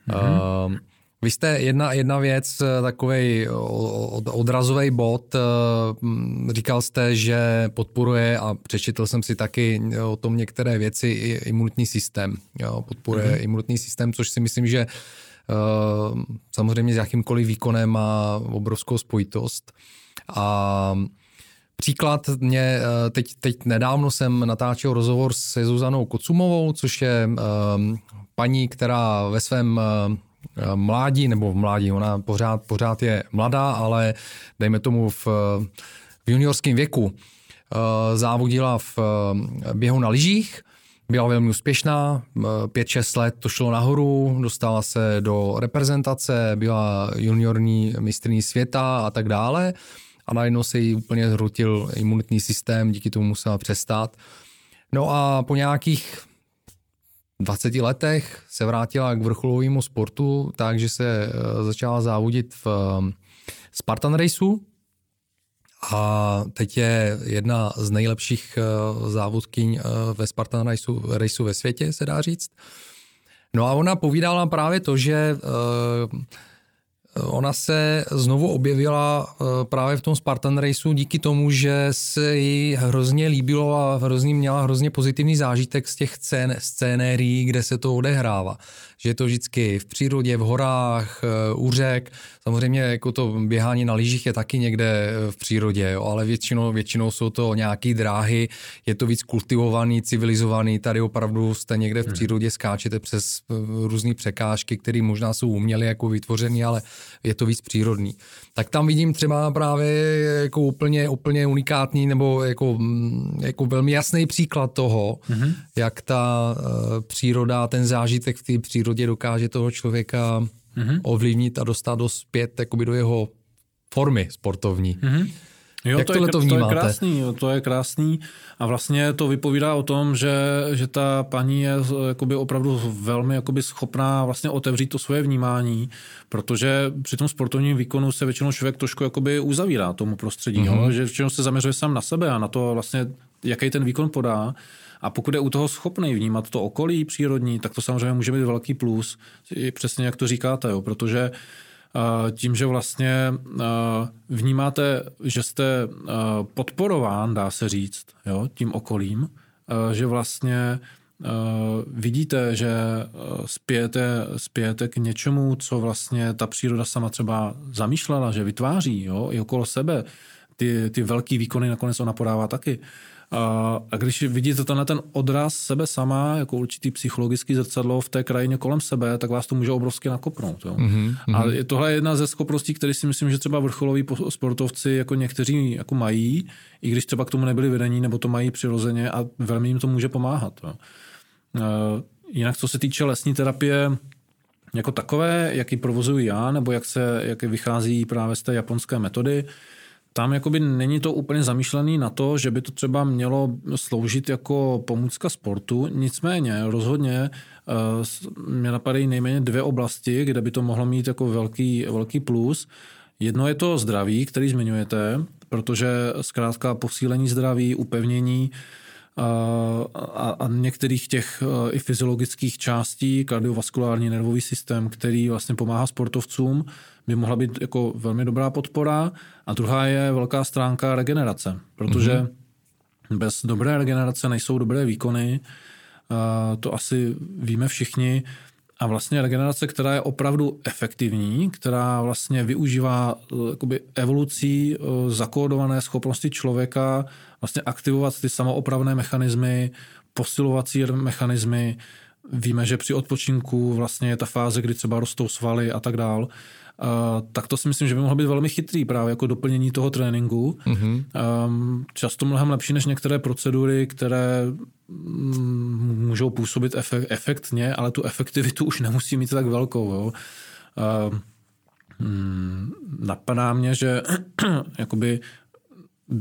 Mm-hmm. Vy jste jedna, jedna věc, takový odrazový bod, říkal jste, že podporuje, a přečetl jsem si taky o tom některé věci, i imunitní systém. Jo, podporuje mm-hmm. imunitní systém, což si myslím, že Eh, samozřejmě s jakýmkoliv výkonem má obrovskou spojitost. A Příklad mě, eh, teď, teď nedávno jsem natáčel rozhovor se Zuzanou Kocumovou, což je eh, paní, která ve svém mládí, nebo v mládí, ona pořád, pořád je mladá, ale dejme tomu v, v juniorském věku, závodila v běhu na lyžích, byla velmi úspěšná, 5-6 let to šlo nahoru, dostala se do reprezentace, byla juniorní mistrní světa a tak dále. A najednou se jí úplně zhrutil imunitní systém, díky tomu musela přestat. No a po nějakých 20 letech se vrátila k vrcholovému sportu, takže se eh, začala závodit v eh, Spartan Raceu, a teď je jedna z nejlepších eh, závodkyň eh, ve Spartan Raceu, raceu ve světě, se dá říct. No a ona povídala právě to, že uh, Ona se znovu objevila eh, právě v tom Spartan Raceu díky tomu, že se jí hrozně líbilo a hrozně měla hrozně pozitivní zážitek z těch scén, scénérií, kde se to odehrává. Že je to vždycky v přírodě, v horách, eh, u řek. Samozřejmě jako to běhání na lyžích je taky někde eh, v přírodě, jo, ale většinou, většinou jsou to nějaké dráhy, je to víc kultivovaný, civilizovaný. Tady opravdu jste někde v hmm. přírodě, skáčete přes různé překážky, které možná jsou uměly jako vytvořený, ale je to víc přírodní. Tak tam vidím třeba právě jako úplně, úplně unikátní nebo jako, jako velmi jasný příklad toho, mm-hmm. jak ta uh, příroda, ten zážitek v té přírodě dokáže toho člověka mm-hmm. ovlivnit a dostat do zpět do jeho formy sportovní. Mm-hmm. Jo, Jak to, je, to vnímáte? To je krásný, jo, to je krásný a vlastně to vypovídá o tom, že, že ta paní je jakoby opravdu velmi jakoby schopná vlastně otevřít to svoje vnímání, protože při tom sportovním výkonu se většinou člověk trošku jakoby uzavírá tomu prostředí, mm-hmm. jo, že většinou se zaměřuje sám na sebe a na to vlastně, jaký ten výkon podá. A pokud je u toho schopný vnímat to okolí přírodní, tak to samozřejmě může být velký plus, přesně jak to říkáte, jo, protože tím, že vlastně vnímáte, že jste podporován, dá se říct, jo, tím okolím, že vlastně vidíte, že spějete, spějete k něčemu, co vlastně ta příroda sama třeba zamýšlela, že vytváří jo, i okolo sebe. Ty, ty velký výkony nakonec ona podává taky. A, a když vidíte tenhle ten odraz sebe sama, jako určitý psychologický zrcadlo v té krajině kolem sebe, tak vás to může obrovsky nakopnout. Jo? Mm-hmm. A je, tohle je jedna ze schopností, které si myslím, že třeba vrcholoví sportovci jako někteří jako mají, i když třeba k tomu nebyli vedení, nebo to mají přirozeně a velmi jim to může pomáhat. Jo? Jinak, co se týče lesní terapie, jako takové, jak ji provozuji já, nebo jak, se, jak vychází právě z té japonské metody, tam jakoby není to úplně zamýšlený na to, že by to třeba mělo sloužit jako pomůcka sportu, nicméně rozhodně uh, mě napadají nejméně dvě oblasti, kde by to mohlo mít jako velký, velký plus. Jedno je to zdraví, který zmiňujete, protože zkrátka posílení zdraví, upevnění uh, a, a některých těch uh, i fyziologických částí, kardiovaskulární nervový systém, který vlastně pomáhá sportovcům, by mohla být jako velmi dobrá podpora. A druhá je velká stránka regenerace, protože mm-hmm. bez dobré regenerace nejsou dobré výkony. To asi víme všichni. A vlastně regenerace, která je opravdu efektivní, která vlastně využívá e, jakoby evolucí e, zakódované schopnosti člověka vlastně aktivovat ty samoopravné mechanismy, posilovací mechanismy. Víme, že při odpočinku vlastně je ta fáze, kdy třeba rostou svaly a tak dál tak to si myslím, že by mohlo být velmi chytrý právě jako doplnění toho tréninku. Mm-hmm. Často mnohem lepší než některé procedury, které mm, můžou působit efekt, efektně, ale tu efektivitu už nemusí mít tak velkou. Jo. Um, napadá mě, že jakoby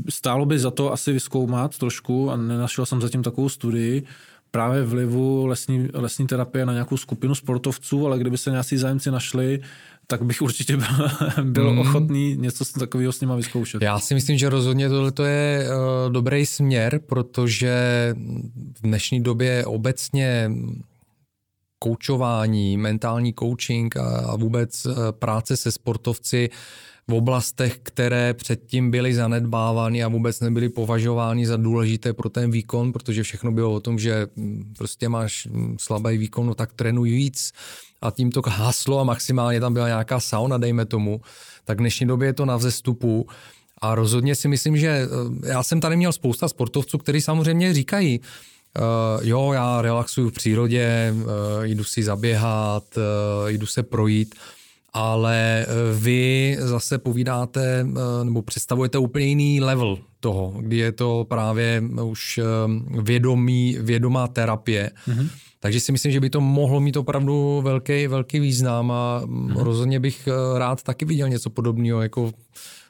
stálo by za to asi vyskoumat trošku, a nenašel jsem zatím takovou studii, právě vlivu lesní, lesní terapie na nějakou skupinu sportovců, ale kdyby se nějací zájemci našli, tak bych určitě byl, byl mm. ochotný něco takového s nima vyzkoušet. Já si myslím, že rozhodně tohle je uh, dobrý směr, protože v dnešní době obecně koučování, mentální coaching a, a vůbec uh, práce se sportovci v oblastech, které předtím byly zanedbávány a vůbec nebyly považovány za důležité pro ten výkon, protože všechno bylo o tom, že mm, prostě máš mm, slabý výkon, no tak trénuj víc a tím to haslo a maximálně tam byla nějaká sauna, dejme tomu, tak v dnešní době je to na vzestupu a rozhodně si myslím, že eh, já jsem tady měl spousta sportovců, kteří samozřejmě říkají, Uh, jo, já relaxuju v přírodě, uh, jdu si zaběhat, uh, jdu se projít, ale vy zase povídáte nebo představujete úplně jiný level toho, kdy je to právě už vědomí, vědomá terapie. Mm-hmm. Takže si myslím, že by to mohlo mít opravdu velký, velký význam a mm-hmm. rozhodně bych eh, rád taky viděl něco podobného, jako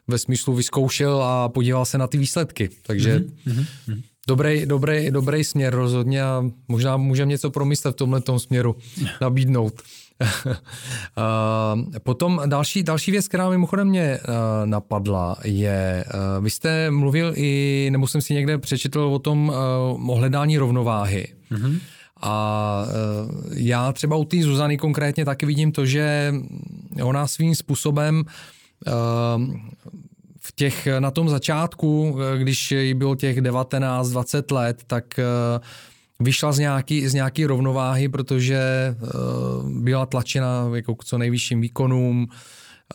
ve smyslu vyzkoušel a podíval se na ty výsledky. Takže mm-hmm. dobrý, dobrý, dobrý směr rozhodně a možná můžeme něco promyslet v tomhle směru, nabídnout. Potom další, další věc, která mimochodem mě eh, napadla, je, eh, vy jste mluvil i, nebo jsem si někde přečetl o tom ohledání rovnováhy. Mm-hmm. A eh, já třeba u té Zuzany konkrétně taky vidím to, že ona svým způsobem eh, v těch, na tom začátku, eh, když jí bylo těch 19-20 let, tak vyšla z nějaký, z nějaký rovnováhy, protože byla tlačena jako k co nejvyšším výkonům,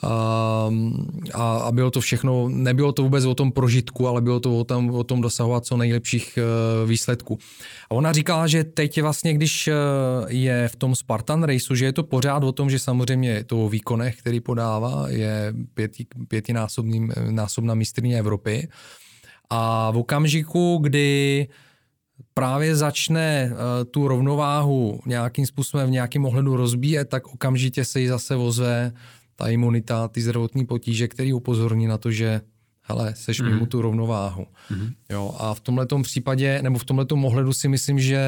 Ehm, a, a bylo to všechno, nebylo to vůbec o tom prožitku, ale bylo to o tom, o tom dosahovat co nejlepších uh, výsledků. A ona říkala, že teď vlastně, když uh, je v tom Spartan Raceu, že je to pořád o tom, že samozřejmě je to o výkonech, který podává, je pěti, pětinásobným, násobná mistrně Evropy. A v okamžiku, kdy právě začne tu rovnováhu nějakým způsobem v nějakém ohledu rozbíjet, tak okamžitě se jí zase ozve ta imunita, ty zdravotní potíže, který upozorní na to, že hele, seš mm. mimo tu rovnováhu. Mm. Jo, a v tomhle případě, nebo v tomhle ohledu si myslím, že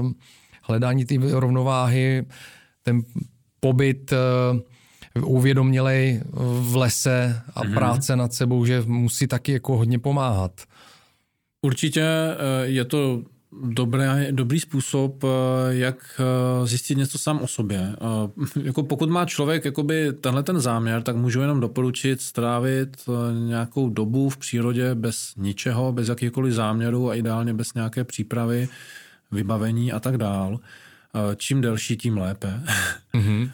uh, hledání ty rovnováhy, ten pobyt uh, uvědomělej v lese a mm. práce nad sebou, že musí taky jako hodně pomáhat. Určitě eh, je to dobrý, dobrý způsob, eh, jak eh, zjistit něco sám o sobě. Eh, jako pokud má člověk jakoby tenhle ten záměr, tak můžu jenom doporučit strávit nějakou dobu v přírodě bez ničeho, bez jakýkoliv záměru a ideálně bez nějaké přípravy, vybavení a tak dál. Čím delší, tím lépe. Mm-hmm.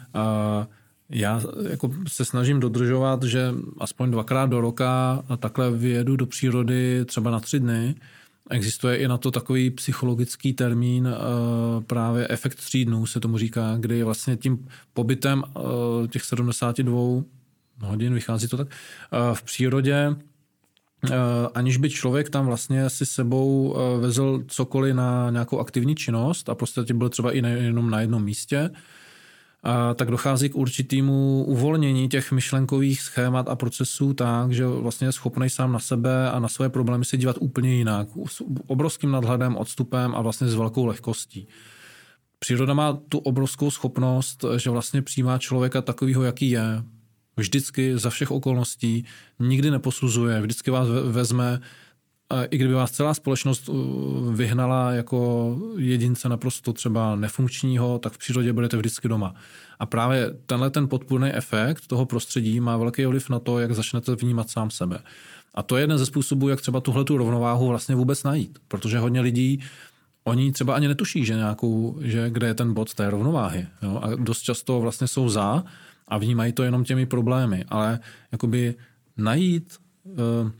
Já jako se snažím dodržovat, že aspoň dvakrát do roka takhle vyjedu do přírody třeba na tři dny, Existuje i na to takový psychologický termín, eh, právě efekt tří dnů se tomu říká, kdy vlastně tím pobytem eh, těch 72 hodin, vychází to tak, eh, v přírodě, aniž by člověk tam vlastně si sebou vezl cokoliv na nějakou aktivní činnost a prostě byl třeba i jenom na jednom místě, a tak dochází k určitému uvolnění těch myšlenkových schémat a procesů tak, že vlastně je schopný sám na sebe a na své problémy se dívat úplně jinak, s obrovským nadhledem, odstupem a vlastně s velkou lehkostí. Příroda má tu obrovskou schopnost, že vlastně přijímá člověka takového, jaký je. Vždycky za všech okolností, nikdy neposuzuje, vždycky vás vezme i kdyby vás celá společnost uh, vyhnala jako jedince naprosto třeba nefunkčního, tak v přírodě budete vždycky doma. A právě tenhle ten podpůrný efekt toho prostředí má velký vliv na to, jak začnete vnímat sám sebe. A to je jeden ze způsobů, jak třeba tuhle tu rovnováhu vlastně vůbec najít. Protože hodně lidí, oni třeba ani netuší, že nějakou, že kde je ten bod té rovnováhy. Jo? A dost často vlastně jsou za a vnímají to jenom těmi problémy. Ale jakoby najít uh,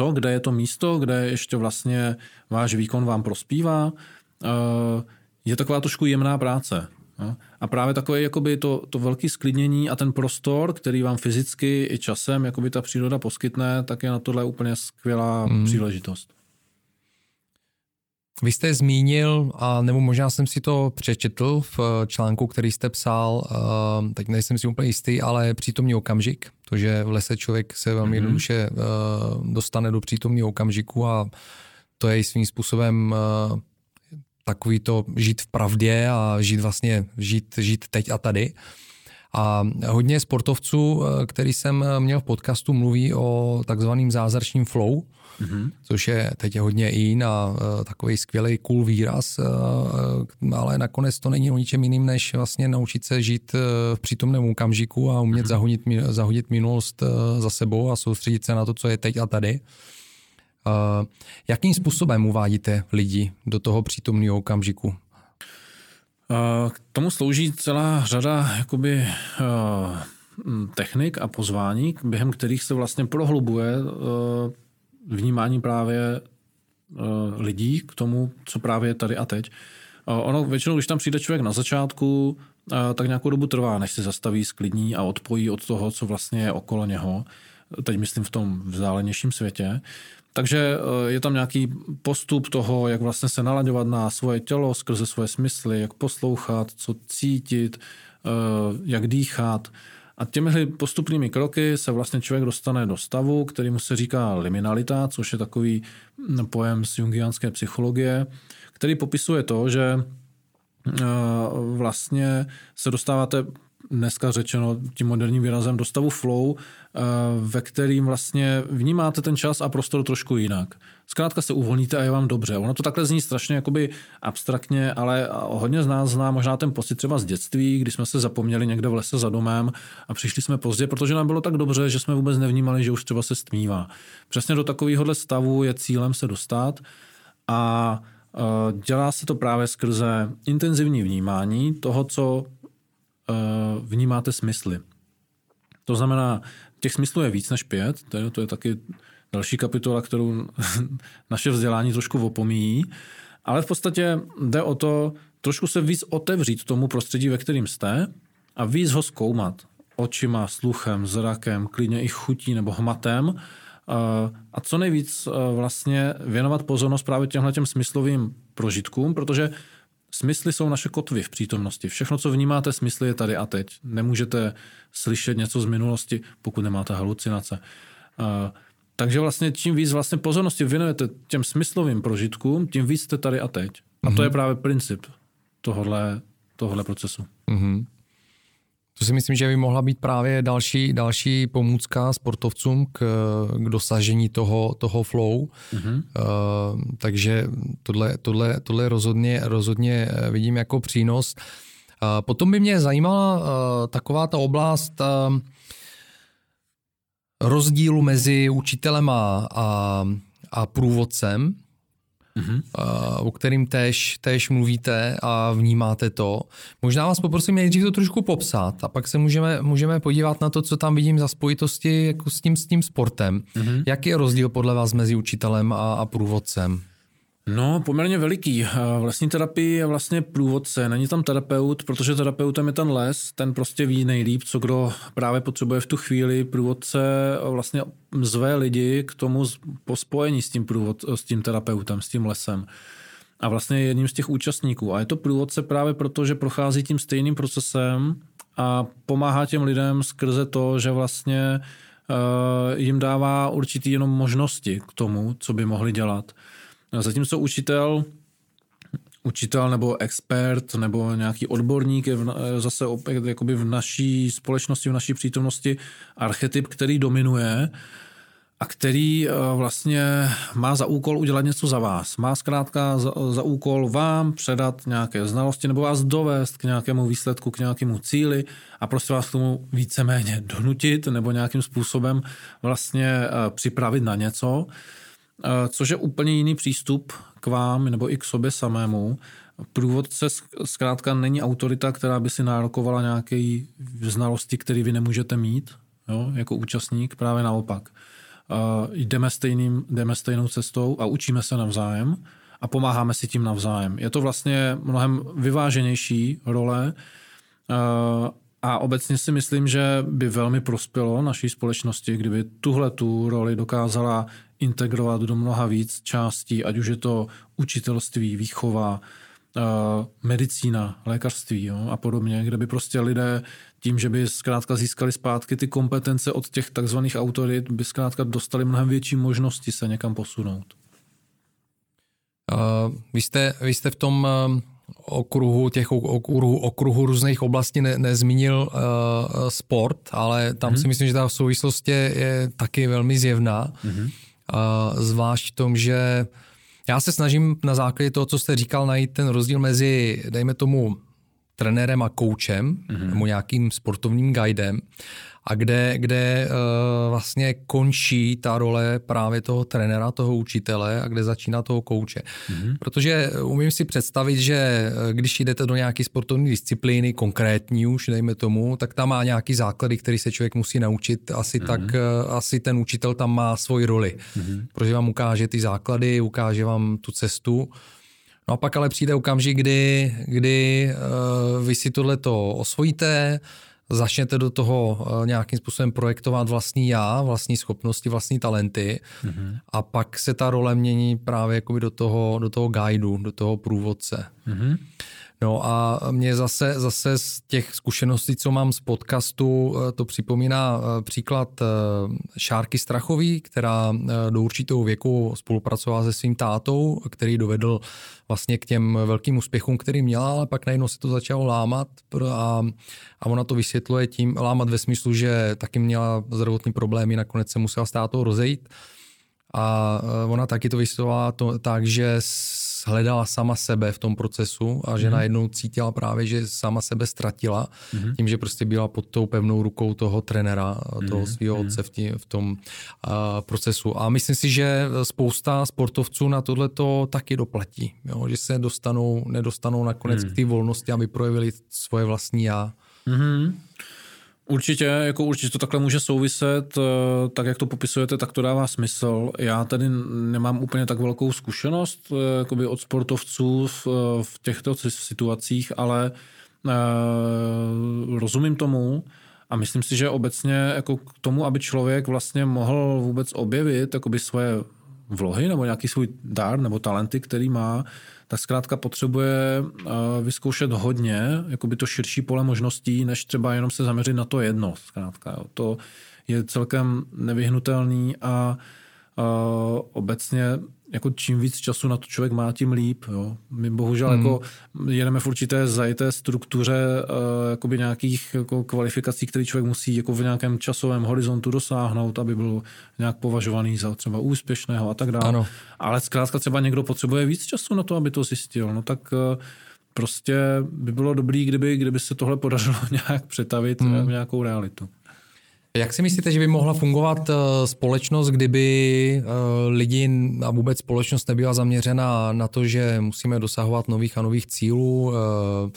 to, kde je to místo, kde ještě vlastně váš výkon vám prospívá, eh, je taková trošku jemná práce. A právě takové jakoby to, to velké sklidnění a ten prostor, který vám fyzicky i časem jakoby ta příroda poskytne, tak je na tohle úplně skvělá mm. příležitost. Vy jste zmínil, a nebo možná jsem si to přečetl v eh, článku, který jste psal, uh, teď nejsem si úplně jistý, ale přítomný okamžik, to, že v lese člověk se velmi mm-hmm. jednoduše uh, dostane do přítomného okamžiku a to je svým způsobem uh, takový to žít v pravdě a žít vlastně, žít, žít teď a tady. A hodně sportovců, který jsem měl v podcastu, mluví o takzvaným zázračním flow, mm-hmm. což je teď je hodně in a uh, takový skvělý cool výraz, ale nakonec to není o ničem jiným, než vlastně naučit se žít v přítomném okamžiku a umět mm-hmm. zahodit, zahodit minulost za sebou a soustředit se na to, co je teď a tady. Jakým způsobem uvádíte lidi do toho přítomného okamžiku? K tomu slouží celá řada jakoby, technik a pozvání, během kterých se vlastně prohlubuje vnímání právě uh, lidí k tomu, co právě je tady a teď. Ono většinou, když tam přijde člověk na začátku, tak nějakou dobu trvá, než se zastaví, sklidní a odpojí od toho, co vlastně je okolo něho. Teď myslím v tom vzdálenějším světě. Takže je tam nějaký postup toho, jak vlastně se nalaďovat na svoje tělo skrze svoje smysly, jak poslouchat, co cítit, jak dýchat. A těmi postupnými kroky se vlastně člověk dostane do stavu, který mu se říká liminalita, což je takový pojem z jungianské psychologie, který popisuje to, že eh, vlastně se dostáváte dneska řečeno tím moderním výrazem do stavu flow, eh, ve kterým vlastně vnímáte ten čas a prostor trošku jinak. Zkrátka se uvolníte a je vám dobře. Ono to takhle zní strašně jakoby abstraktně, ale hodně z nás zná možná ten pocit třeba z dětství, kdy jsme se zapomněli někde v lese za domem a přišli jsme pozdě, protože nám bylo tak dobře, že jsme vůbec nevnímali, že už třeba se stmívá. Přesně do takovéhohle stavu je cílem se dostat a eh, dělá se to právě skrze intenzivní vnímání toho, co vnímáte smysly. To znamená, těch smyslů je víc než pět, to je, to je taky další kapitola, kterou naše vzdělání trošku opomíjí, ale v podstatě jde o to trošku se víc otevřít tomu prostředí, ve kterým jste a víc ho zkoumat očima, sluchem, zrakem, klidně i chutí nebo hmatem eh, a co nejvíc eh, vlastně věnovat pozornost právě těmhle těm smyslovým prožitkům, protože Smysly jsou naše kotvy v přítomnosti. Všechno, co vnímáte, smysly je tady a teď. Nemůžete slyšet něco z minulosti, pokud nemáte halucinace. Uh, takže vlastně čím víc vlastně pozornosti věnujete těm smyslovým prožitkům, tím víc jste tady a teď. A mm-hmm. to je mhm. právě princip tohohle, tohohle procesu. Mm-hmm. To si myslím, že by mohla být právě další, další pomůcka sportovcům k, k dosažení toho, toho flow. Mm-hmm. Uh, takže tohle, tohle, tohle rozhodně, rozhodně vidím jako přínos. Uh, potom by mě zajímala uh, taková ta oblast uh, rozdílu mezi učitelem a, a, a průvodcem mm-hmm. o kterým též, též mluvíte a vnímáte to. Možná vás poprosím nejdřív to trošku popsat a pak se můžeme, můžeme podívat na to, co tam vidím za spojitosti jako s, tím, s tím sportem. Mm-hmm. Jaký je rozdíl podle vás mezi učitelem a, a průvodcem? No, poměrně veliký. Vlastní terapii je vlastně průvodce, není tam terapeut, protože terapeutem je ten les, ten prostě ví nejlíp, co kdo právě potřebuje v tu chvíli. Průvodce vlastně zve lidi k tomu po spojení s tím, průvod, s tím terapeutem, s tím lesem. A vlastně je jedním z těch účastníků. A je to průvodce právě proto, že prochází tím stejným procesem a pomáhá těm lidem skrze to, že vlastně uh, jim dává určitý jenom možnosti k tomu, co by mohli dělat. Zatímco učitel, učitel nebo expert nebo nějaký odborník je v, zase opět jakoby v naší společnosti, v naší přítomnosti archetyp, který dominuje a který eh, vlastně má za úkol udělat něco za vás. Má zkrátka za, za úkol vám předat nějaké znalosti nebo vás dovést k nějakému výsledku, k nějakému cíli a prostě vás k tomu víceméně donutit nebo nějakým způsobem vlastně eh, připravit na něco. Eh, což je úplně jiný přístup k vám nebo i k sobě samému. Průvodce zkrátka není autorita, která by si nárokovala nějaké znalosti, které vy nemůžete mít jo, jako účastník, právě naopak. Uh, jdeme, stejným, jdeme stejnou cestou a učíme se navzájem a pomáháme si tím navzájem. Je to vlastně mnohem vyváženější role uh, a obecně si myslím, že by velmi prospělo naší společnosti, kdyby tuhle tu roli dokázala integrovat do mnoha víc částí, ať už je to učitelství, výchova, eh, medicína, lékařství jo, a podobně, kde by prostě lidé tím, že by zkrátka získali zpátky ty kompetence od těch takzvaných autorit, by zkrátka dostali mnohem větší možnosti se někam posunout. Uh, vy, jste, vy jste v tom uh, okruhu, těch okruhu, okruhu různých oblastí ne, nezmínil uh, sport, ale tam mm-hmm. si myslím, že ta souvislost je, je taky velmi zjevná. Mm-hmm. Uh, zvlášť v tom, že já se snažím na základě toho, co jste říkal, najít ten rozdíl mezi, dejme tomu, trenérem a koučem, mm-hmm. nebo nějakým sportovním guidem a kde, kde uh, vlastně končí ta role právě toho trenéra, toho učitele a kde začíná toho kouče. Mm-hmm. Protože umím si představit, že eh, když jdete do nějaké sportovní disciplíny, konkrétní už, dejme tomu, tak tam má nějaký základy, který se člověk musí naučit. Asi mm-hmm. tak, uh, asi ten učitel tam má svoji roli, mm-hmm. protože vám ukáže ty základy, ukáže vám tu cestu. No a pak ale přijde okamžik, kdy, kdy uh, vy si tohleto osvojíte, začnete do toho uh, nějakým způsobem projektovat vlastní já, vlastní schopnosti, vlastní talenty mm-hmm. a pak se ta role mění právě jakoby do toho, do toho guideu, do toho průvodce. Mm-hmm. No a mě zase, zase z těch zkušeností, co mám z podcastu, eh, to připomíná eh, příklad eh, Šárky Strachový, která do určitého věku spolupracovala se svým tátou, který dovedl vlastně k těm velkým úspěchům, který měla, ale pak najednou se to začalo lámat a, a ona to vysvětluje tím, lámat ve smyslu, že taky měla zdravotní problémy, nakonec se musela s tátou rozejít. A ona taky to vysvětlovala tak, že hledala sama sebe v tom procesu a že mm-hmm. najednou cítila právě, že sama sebe ztratila mm-hmm. tím, že prostě byla pod tou pevnou rukou toho trenera, toho mm-hmm. svého mhm. otce v, tí, v tom uh, procesu. A myslím si, že spousta sportovců na tohle to taky doplatí, jo? že se dostanou, nedostanou nakonec mm. k té volnosti, aby projevili svoje vlastní já. Mm-hmm. Určitě, jako určitě to takhle může souviset, eh, tak jak to popisujete, tak to dává smysl. Já tady nemám úplně tak velkou zkušenost eh, jakoby od sportovců v, eh, v těchto situacích, ale rozumím tomu a myslím si, že obecně jako k tomu, aby člověk vlastně mohl vůbec objevit jakoby svoje vlohy nebo nějaký svůj dar nebo talenty, který má, tak zkrátka potřebuje eh, vyzkoušet hodně, jako by to širší pole možností, než třeba jenom se zaměřit na to jedno. Zkrátka, jo. To je celkem nevyhnutelný a uh, obecně jako čím víc času na to člověk má, tím líp. Jo. My bohužel hmm. jako jedeme v určité zajité struktuře uh, jakoby nějakých jako kvalifikací, které člověk musí jako v nějakém časovém horizontu dosáhnout, aby byl nějak považovaný za třeba úspěšného a tak dále. Ano. Ale zkrátka třeba někdo potřebuje víc času na to, aby to zjistil. No tak uh, prostě by bylo dobrý, kdyby, kdyby se tohle podařilo nějak přetavit hmm. v nějakou realitu. Jak si myslíte, že by mohla fungovat eh, společnost, kdyby eh, lidi a vůbec společnost nebyla zaměřena na to, že musíme dosahovat nových a nových cílů, eh,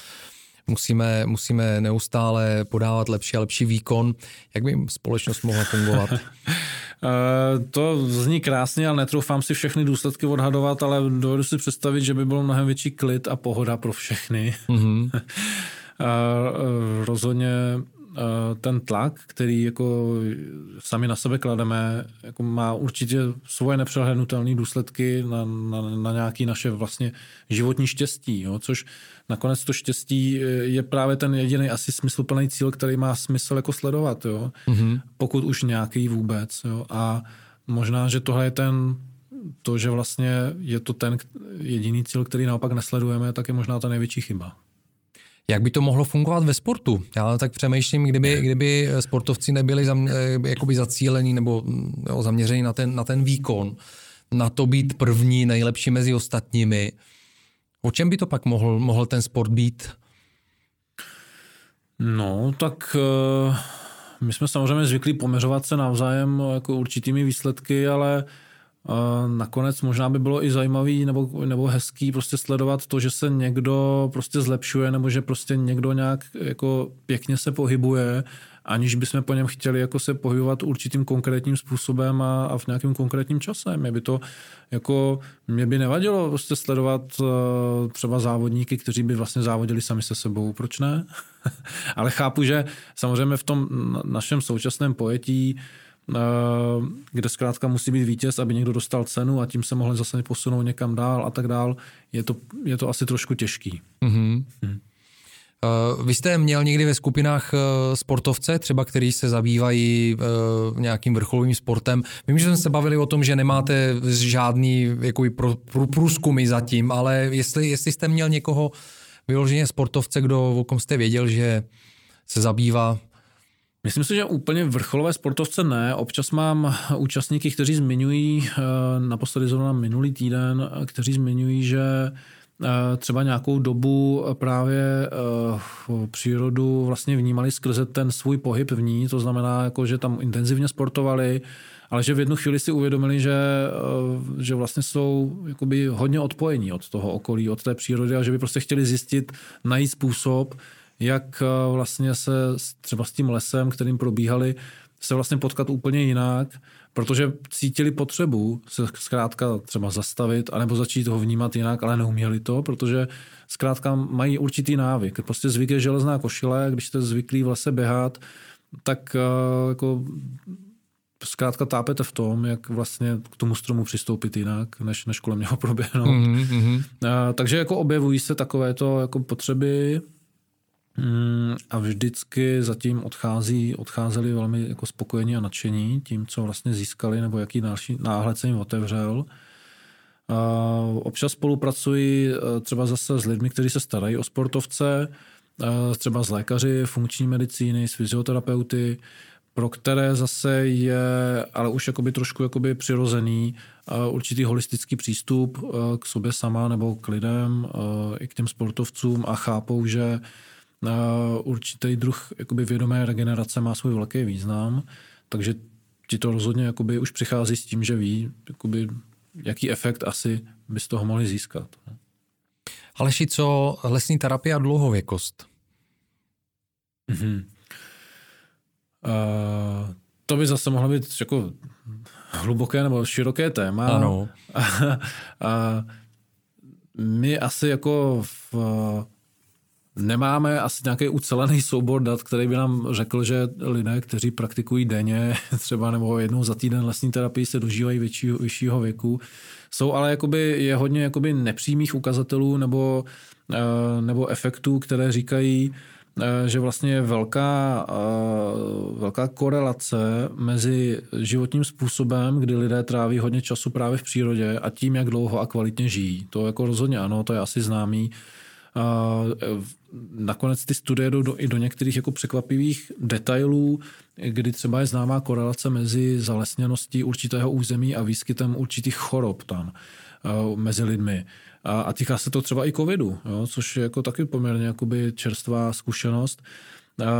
musíme, musíme neustále podávat lepší a lepší výkon. Jak by společnost mohla fungovat? to zní krásně, ale netroufám si všechny důsledky odhadovat, ale dovedu si představit, že by byl mnohem větší klid a pohoda pro všechny. Mm-hmm. rozhodně ten tlak, který jako sami na sebe klademe, jako má určitě svoje nepřehlednutelné důsledky na, na, na nějaké naše vlastně životní štěstí, jo? což nakonec to štěstí je právě ten jediný asi smysluplný cíl, který má smysl jako sledovat, jo? Mm-hmm. pokud už nějaký vůbec. Jo? A možná, že tohle je ten to, že vlastně je to ten jediný cíl, který naopak nesledujeme, tak je možná ta největší chyba. Jak by to mohlo fungovat ve sportu? Já tak přemýšlím, kdyby, kdyby sportovci nebyli zam, eh, jakoby zacílení nebo mm, jo, zaměření na ten, na ten výkon, na to být první, nejlepší mezi ostatními. O čem by to pak mohl, mohl ten sport být? No, tak uh, my jsme samozřejmě zvyklí poměřovat se navzájem jako určitými výsledky, ale nakonec možná by bylo i zajímavý nebo, nebo hezký prostě sledovat to, že se někdo prostě zlepšuje nebo že prostě někdo nějak jako pěkně se pohybuje, aniž bychom po něm chtěli jako se pohybovat určitým konkrétním způsobem a, a v nějakém konkrétním čase. Mě by to jako, mě by nevadilo prostě sledovat uh, třeba závodníky, kteří by vlastně závodili sami se sebou. Proč ne? Ale chápu, že samozřejmě v tom našem současném pojetí Eh, kde zkrátka musí být vítěz, aby někdo dostal cenu a tím se mohli zase posunout někam dál a tak dál, je to, je to asi trošku těžký. Mm-hmm. Mm. Vy jste měl někdy ve skupinách sportovce, třeba který se zabývají nějakým vrcholovým sportem. Vím, že jsme se bavili o tom, že nemáte žádný jakoby, průzkumy zatím, ale jestli, jestli jste měl někoho vyloženě sportovce, kdo, o kom jste věděl, že se zabývá Myslím si, že úplně vrcholové sportovce ne. Občas mám účastníky, kteří zmiňují, eh, naposledy zrovna minulý týden, kteří zmiňují, že eh, třeba nějakou dobu právě eh, přírodu vlastně vnímali skrze ten svůj pohyb v ní, to znamená, jako, že tam intenzivně sportovali, ale že v jednu chvíli si uvědomili, že, že vlastně jsou jakoby hodně odpojení od toho okolí, od té přírody a že by prostě chtěli zjistit, najít způsob, jak eh, vlastně se třeba s tím lesem, kterým probíhali, se vlastně potkat úplně jinak, protože cítili potřebu se zkrátka třeba zastavit, anebo začít ho vnímat jinak, ale neuměli to, protože zkrátka mají určitý návyk. Prostě zvyk je železná košile, když jste zvyklí v lese běhat, tak eh, jako zkrátka tápete v tom, jak vlastně k tomu stromu přistoupit jinak, než, než kolem něho proběhnout. Mm-hmm. A, takže jako objevují se takovéto jako potřeby Mm, a vždycky zatím odchází, odcházeli velmi jako spokojení a nadšení tím, co vlastně získali nebo jaký další náhled se jim otevřel. A občas spolupracuji e, třeba zase s lidmi, kteří se starají o sportovce, e, třeba s lékaři funkční medicíny, s fyzioterapeuty, pro které zase je ale už jakoby trošku jakoby přirozený e, určitý holistický přístup k sobě sama nebo k lidem, i k těm sportovcům a chápou, že určitý druh jakoby vědomé regenerace má svůj velký význam, takže ti to rozhodně jakoby už přichází s tím, že ví, jakoby, jaký efekt asi by z toho mohli získat. Aleši, co lesní terapie a dlouhověkost? Mm-hmm. Uh, to by zase mohlo být jako hluboké nebo široké téma. Ano. A, a my asi jako v, Nemáme asi nějaký ucelený soubor dat, který by nám řekl, že lidé, kteří praktikují denně, třeba nebo jednou za týden lesní terapii, se dožívají většího, vyššího věku. Jsou ale jakoby, je hodně jakoby nepřímých ukazatelů nebo, eh, nebo efektů, které říkají, eh, že vlastně je velká, eh, velká korelace mezi životním způsobem, kdy lidé tráví hodně času právě v přírodě a tím, jak dlouho a kvalitně žijí. To jako rozhodně ano, to je asi známý nakonec ty studie jdou do, i do některých jako překvapivých detailů, kdy třeba je známá korelace mezi zalesněností určitého území a výskytem určitých chorob tam mezi lidmi. A, a týká se to třeba i covidu, jo, což je jako taky poměrně jakoby čerstvá zkušenost. A,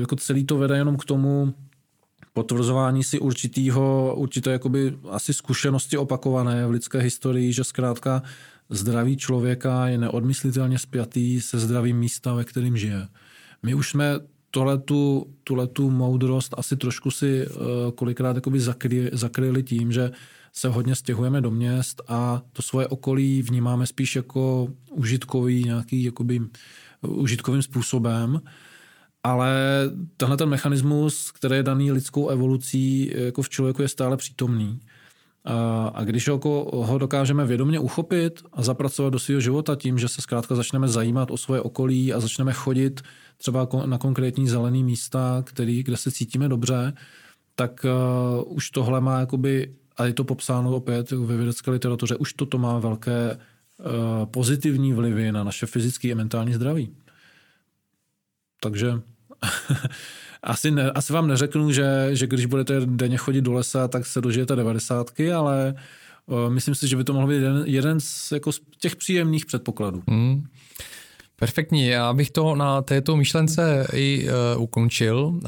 jako celý to vede jenom k tomu, potvrzování si určitýho, určité jakoby asi zkušenosti opakované v lidské historii, že zkrátka zdraví člověka je neodmyslitelně spjatý se zdravím místa, ve kterým žije. My už jsme tuhletu, tuhletu moudrost asi trošku si uh, kolikrát zakry, zakryli tím, že se hodně stěhujeme do měst a to svoje okolí vnímáme spíš jako užitkový, nějaký jakoby užitkovým způsobem. Ale tenhle ten mechanismus, který je daný lidskou evolucí, jako v člověku je stále přítomný. A, a když ho, ho dokážeme vědomě uchopit a zapracovat do svého života tím, že se zkrátka začneme zajímat o svoje okolí a začneme chodit třeba na konkrétní zelený místa, který, kde se cítíme dobře, tak uh, už tohle má jakoby, a je to popsáno opět ve vědecké literatuře, už toto má velké uh, pozitivní vlivy na naše fyzické a mentální zdraví. Takže asi, ne, asi vám neřeknu, že, že když budete denně chodit do lesa, tak se dožijete devadesátky, ale uh, myslím si, že by to mohl být jeden, jeden z, jako z těch příjemných předpokladů. Hmm. Perfektní, já bych to na této myšlence i uh, ukončil. Uh,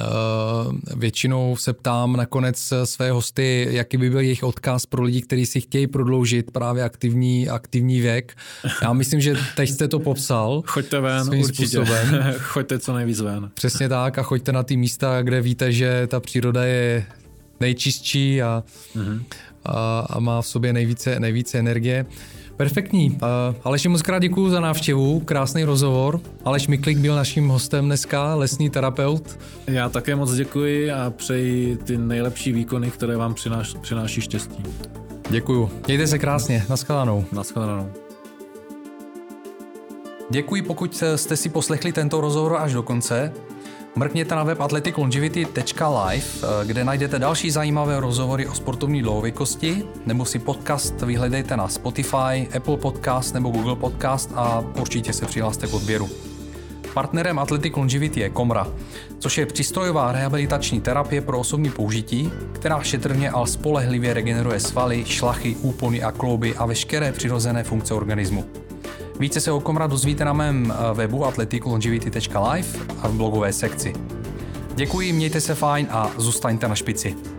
většinou se ptám nakonec své hosty, jaký by byl jejich odkaz pro lidi, kteří si chtějí prodloužit právě aktivní, aktivní věk. Já myslím, že teď jste to popsal. Choďte ven, určitě. Způsobem. choďte co nejvíc ven. Přesně tak a choďte na ty místa, kde víte, že ta příroda je nejčistší a, mm-hmm. a, a má v sobě nejvíce, nejvíce energie. Perfektní. Uh, Aleši, moc krát děkuji za návštěvu, krásný rozhovor. Aleš Miklik byl naším hostem dneska, lesní terapeut. Já také moc děkuji a přeji ty nejlepší výkony, které vám přináš, přináší štěstí. Děkuju. Mějte se krásně. Naschledanou. Naschledanou. Děkuji, pokud jste si poslechli tento rozhovor až do konce. Mrkněte na web athleticlongevity.live, kde najdete další zajímavé rozhovory o sportovní dlouhověkosti, nebo si podcast vyhledejte na Spotify, Apple Podcast nebo Google Podcast a určitě se přihlaste k odběru. Partnerem Athletic Longevity je Komra, což je přístrojová rehabilitační terapie pro osobní použití, která šetrně a spolehlivě regeneruje svaly, šlachy, úpony a klouby a veškeré přirozené funkce organismu. Více se o Komra dozvíte na mém eh, webu athleticlongevity.live a v blogové sekci. Děkuji, mějte se fajn a zůstaňte na špici.